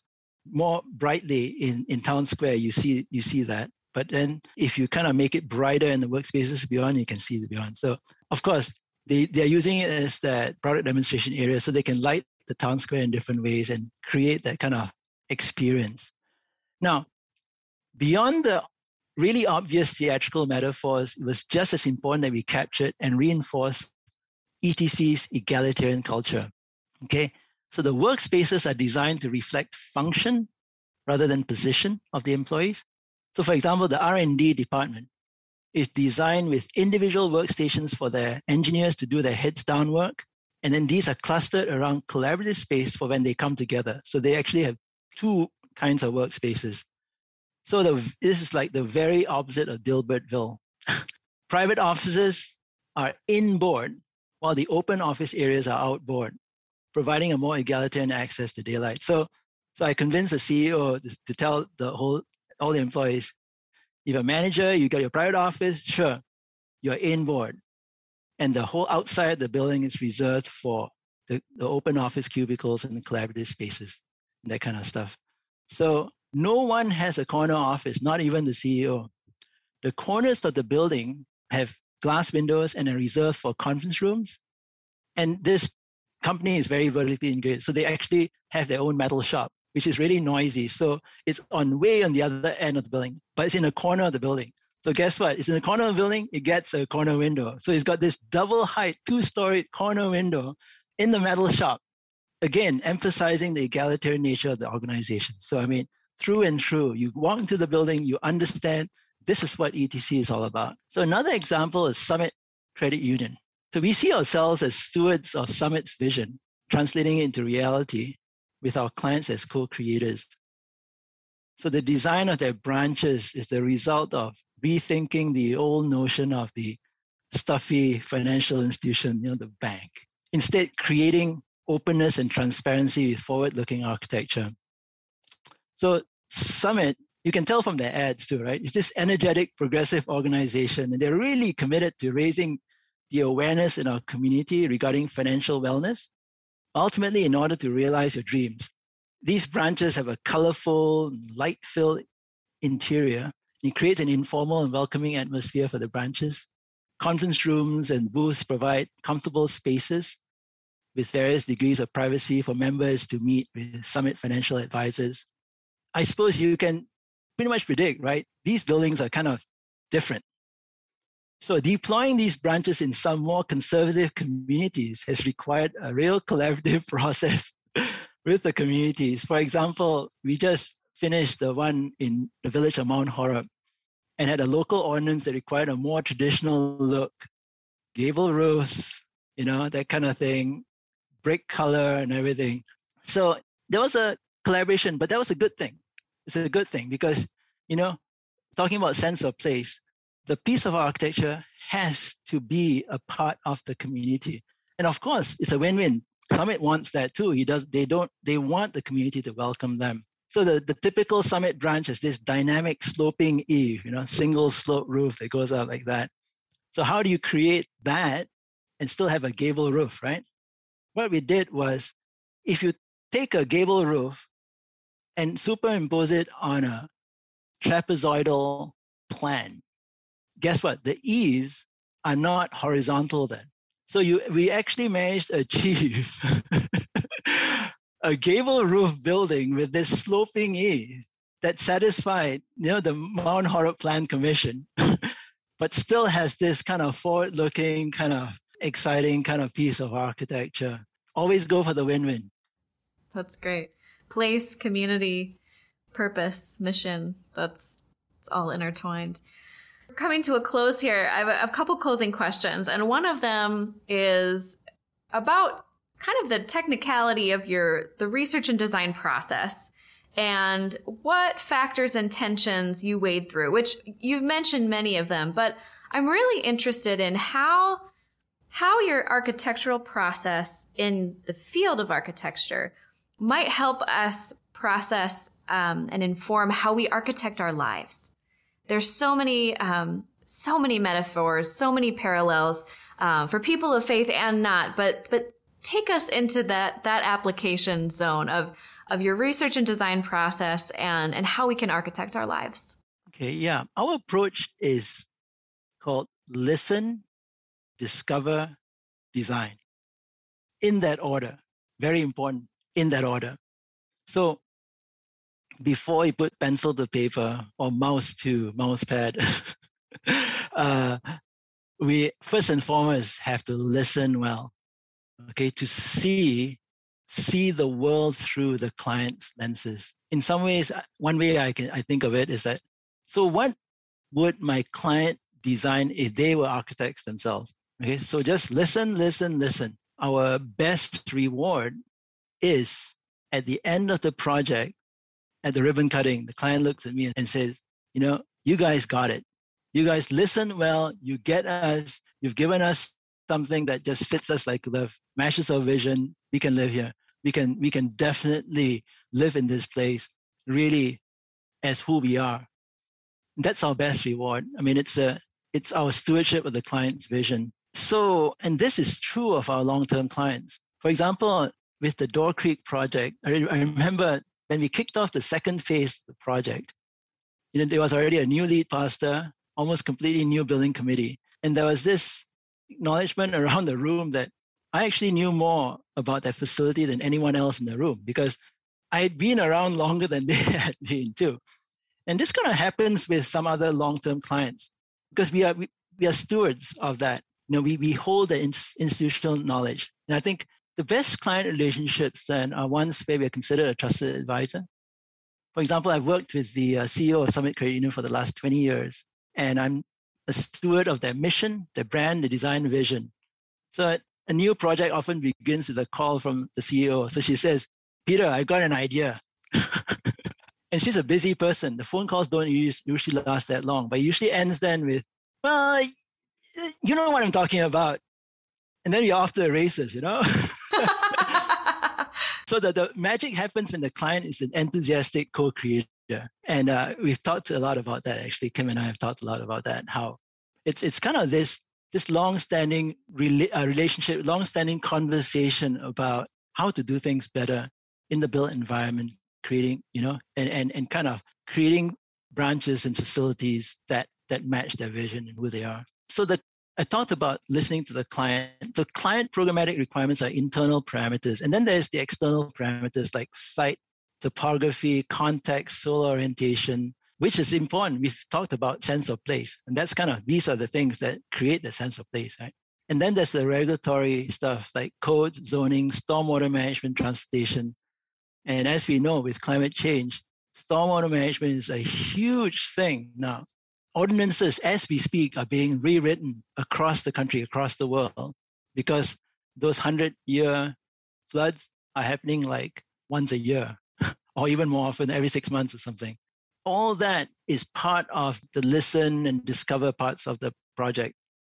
more brightly in, in town square. You see you see that. But then if you kind of make it brighter in the workspaces beyond, you can see the beyond. So of course they, they're using it as that product demonstration area so they can light the town square in different ways and create that kind of experience. Now, beyond the really obvious theatrical metaphors, it was just as important that we captured and reinforced ETC's egalitarian culture. Okay, so the workspaces are designed to reflect function rather than position of the employees. So, for example, the R&D department is designed with individual workstations for their engineers to do their heads down work, and then these are clustered around collaborative space for when they come together. So they actually have two kinds of workspaces. So the, this is like the very opposite of Dilbertville. Private offices are inboard, while the open office areas are outboard, providing a more egalitarian access to daylight. So, so I convinced the CEO to, tell the whole all the employees, if a manager, you got your private office, sure, you're inboard, and the whole outside the building is reserved for the, the open office cubicles and the collaborative spaces and that kind of stuff. So no one has a corner office, not even the CEO. The corners of the building have glass windows and are reserved for conference rooms. And this company is very vertically integrated. So they actually have their own metal shop, which is really noisy. So it's on way on the other end of the building, but it's in a corner of the building. So guess what? It's in the corner of the building, it gets a corner window. So it's got this double height, two-story corner window in the metal shop. Again, emphasizing the egalitarian nature of the organization. So I mean, through and through. You walk into the building, you understand this is what ETC is all about. So another example is Summit Credit Union. So we see ourselves as stewards of Summit's vision, translating it into reality with our clients as co-creators. So the design of their branches is the result of rethinking the old notion of the stuffy financial institution, you know, the bank. Instead, creating openness and transparency with forward-looking architecture. So Summit, you can tell from their ads too, right? It's this energetic, progressive organization, and they're really committed to raising the awareness in our community regarding financial wellness, ultimately in order to realize your dreams. These branches have a colorful, light-filled interior. It creates an informal and welcoming atmosphere for the branches. Conference rooms and booths provide comfortable spaces with various degrees of privacy for members to meet with Summit financial advisors I suppose you can pretty much predict, right? These buildings are kind of different. So deploying these branches in some more conservative communities has required a real collaborative process with the communities. For example, we just finished the one in the village of Mount Horeb and had a local ordinance that required a more traditional look, gable roofs, you know, that kind of thing, brick color and everything. So there was a collaboration, but that was a good thing it's a good thing because, you know, talking about sense of place, the piece of architecture has to be a part of the community. And of course, it's a win-win. Summit wants that too. He does. They don't. They want the community to welcome them. So the, the typical summit branch is this dynamic sloping eave, you know, single slope roof that goes out like that. So how do you create that and still have a gable roof, right? What we did was if you take a gable roof and superimpose it on a trapezoidal plan, guess what? The eaves are not horizontal then. So you we actually managed to achieve a gable roof building with this sloping eave that satisfied you know the Mount Horeb Plan Commission, but still has this kind of forward-looking, kind of exciting kind of piece of architecture. Always go for the win-win. That's great. Place, community, purpose, mission. That's it's all intertwined. Coming to a close here, I have a, couple closing questions, and one of them is about kind of the technicality of your the research and design process and what factors and tensions you wade through, which you've mentioned many of them, but I'm really interested in how how your architectural process in the field of architecture might help us process um, and inform how we architect our lives. There's so many, um, so many metaphors, so many parallels uh, for people of faith and not. But but take us into that that application zone of of your research and design process and and how we can architect our lives. Okay, yeah, our approach is called listen, discover, design. In that order, very important. In that order. So before you put pencil to paper or mouse to mouse pad, uh, we first and foremost have to listen well, okay, to see see the world through the client's lenses. In some ways, uh, one way I can I think of it is that so what would my client design if they were architects themselves? Okay, so just listen, listen, listen. Our best reward is at the end of the project at the ribbon cutting, the client looks at me and says, you know, you guys got it. You guys listen well. You get us. You've given us something that just fits us like the matches our vision. We can live here. We can we can definitely live in this place really as who we are. That's our best reward. I mean, it's a it's our stewardship of the client's vision. So, and this is true of our long-term clients. For example, with the Door Creek project, I remember when we kicked off the second phase of the project, you know, there was already a new lead pastor, almost completely new building committee. And there was this acknowledgement around the room that I actually knew more about that facility than anyone else in the room because I had been around longer than they had been too. And this kind of happens with some other long-term clients because we are we, we are stewards of that. You know, we, we hold the in, institutional knowledge. And I think the best client relationships then are ones where we are considered a trusted advisor. For example, I've worked with the uh, CEO of Summit Credit Union for the last 20 years, and I'm a steward of their mission, their brand, the design vision. So a new project often begins with a call from the CEO. So she says, Peter, I've got an idea. and she's a busy person. The phone calls don't usually last that long, but it usually ends then with, well, you know what I'm talking about. And then you're off to the races, you know? so the, the magic happens when the client is an enthusiastic co-creator. And uh, we've talked a lot about that actually. Kim and I have talked a lot about that. How it's it's kind of this this long-standing rela- uh, relationship, long-standing conversation about how to do things better in the built environment, creating you know, and and and kind of creating branches and facilities that that match their vision and who they are. So the I talked about listening to the client. The client programmatic requirements are internal parameters. And then there's the external parameters like site, topography, context, solar orientation, which is important. We've talked about sense of place. And that's kind of, these are the things that create the sense of place, right? And then there's the regulatory stuff like codes, zoning, stormwater management, transportation. And as we know with climate change, stormwater management is a huge thing now ordinances as we speak are being rewritten across the country, across the world, because those 100 year floods are happening like once a year or even more often every six months or something. All that is part of the listen and discover parts of the project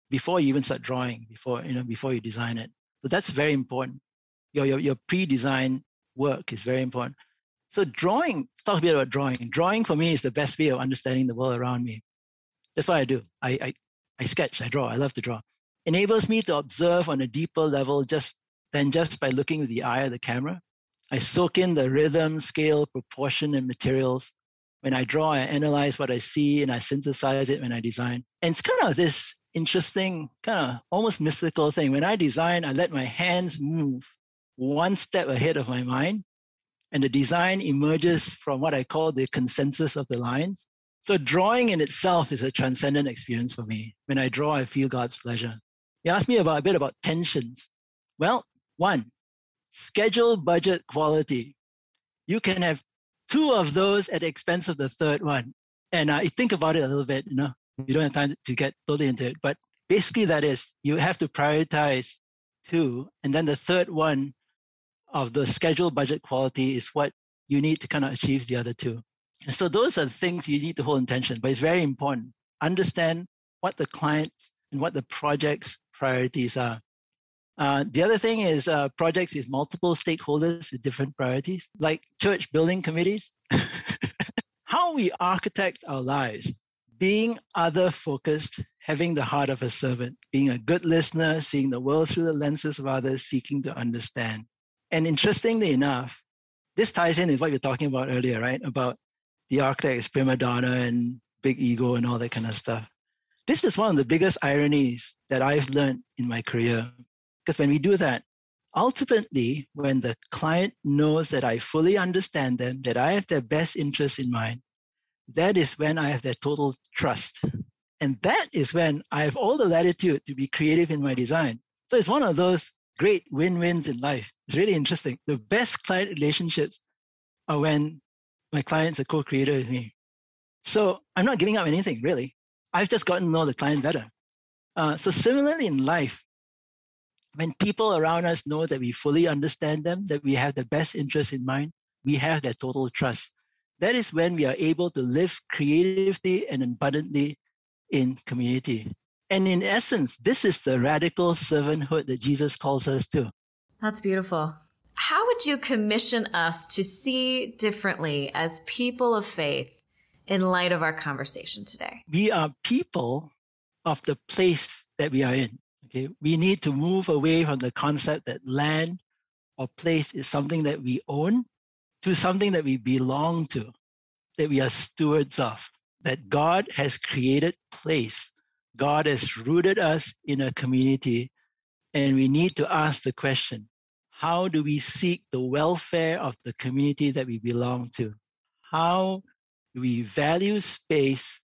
before you even start drawing, before you know, before you design it. So that's very important. Your your, your pre-design work is very important. So drawing, talk a bit about drawing. Drawing for me is the best way of understanding the world around me. That's what I do. I, I, I sketch, I draw, I love to draw. Enables me to observe on a deeper level just than just by looking with the eye of the camera. I soak in the rhythm, scale, proportion, and materials. When I draw, I analyze what I see and I synthesize it when I design. And it's kind of this interesting, kind of almost mystical thing. When I design, I let my hands move one step ahead of my mind, and the design emerges from what I call the consensus of the lines. So drawing in itself is a transcendent experience for me. When I draw, I feel God's pleasure. You asked me about a bit about tensions. Well, one, schedule, budget, quality. You can have two of those at the expense of the third one. And uh, think about it a little bit, you know, you don't have time to get totally into it, but basically that is you have to prioritize two. And then the third one of the schedule, budget, quality is what you need to kind of achieve the other two. So those are the things you need to hold intention, but it's very important. Understand what the client's and what the project's priorities are. Uh, the other thing is uh, projects with multiple stakeholders with different priorities, like church building committees. How we architect our lives, being other focused, having the heart of a servant, being a good listener, seeing the world through the lenses of others, seeking to understand. And interestingly enough, this ties in with what you were talking about earlier, right? About the architect is prima donna and big ego and all that kind of stuff. This is one of the biggest ironies that I've learned in my career because when we do that, ultimately, when the client knows that I fully understand them, that I have their best interests in mind, that is when I have their total trust. And that is when I have all the latitude to be creative in my design. So it's one of those great win-wins in life. It's really interesting. The best client relationships are when my client's a co-creator with me. So I'm not giving up anything, really. I've just gotten to know the client better. Uh, so similarly in life, when people around us know that we fully understand them, that we have the best interest in mind, we have that total trust. That is when we are able to live creatively and abundantly in community. And in essence, this is the radical servanthood that Jesus calls us to. That's beautiful. How would you commission us to see differently as people of faith in light of our conversation today? We are people of the place that we are in. Okay, we need to move away from the concept that land or place is something that we own to something that we belong to, that we are stewards of, that God has created place. God has rooted us in a community, and we need to ask the question how do we seek the welfare of the community that we belong to? How do we value space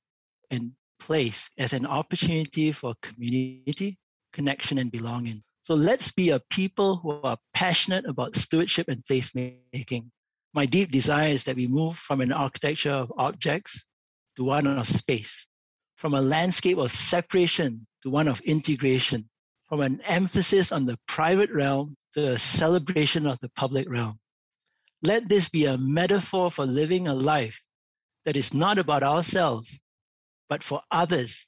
and place as an opportunity for community connection, and belonging. So let's be a people who are passionate about stewardship and placemaking. My deep desire is that we move from an architecture of objects to one of space, from a landscape of separation to one of integration, from an emphasis on the private realm to a celebration of the public realm. Let this be a metaphor for living a life that is not about ourselves, but for others.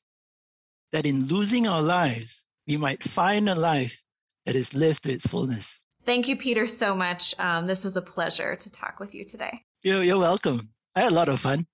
That in losing our lives, we might find a life that is lived to its fullness. Thank you, Peter, so much. Um, this was a pleasure to talk with you today. You're, you're welcome. I had a lot of fun.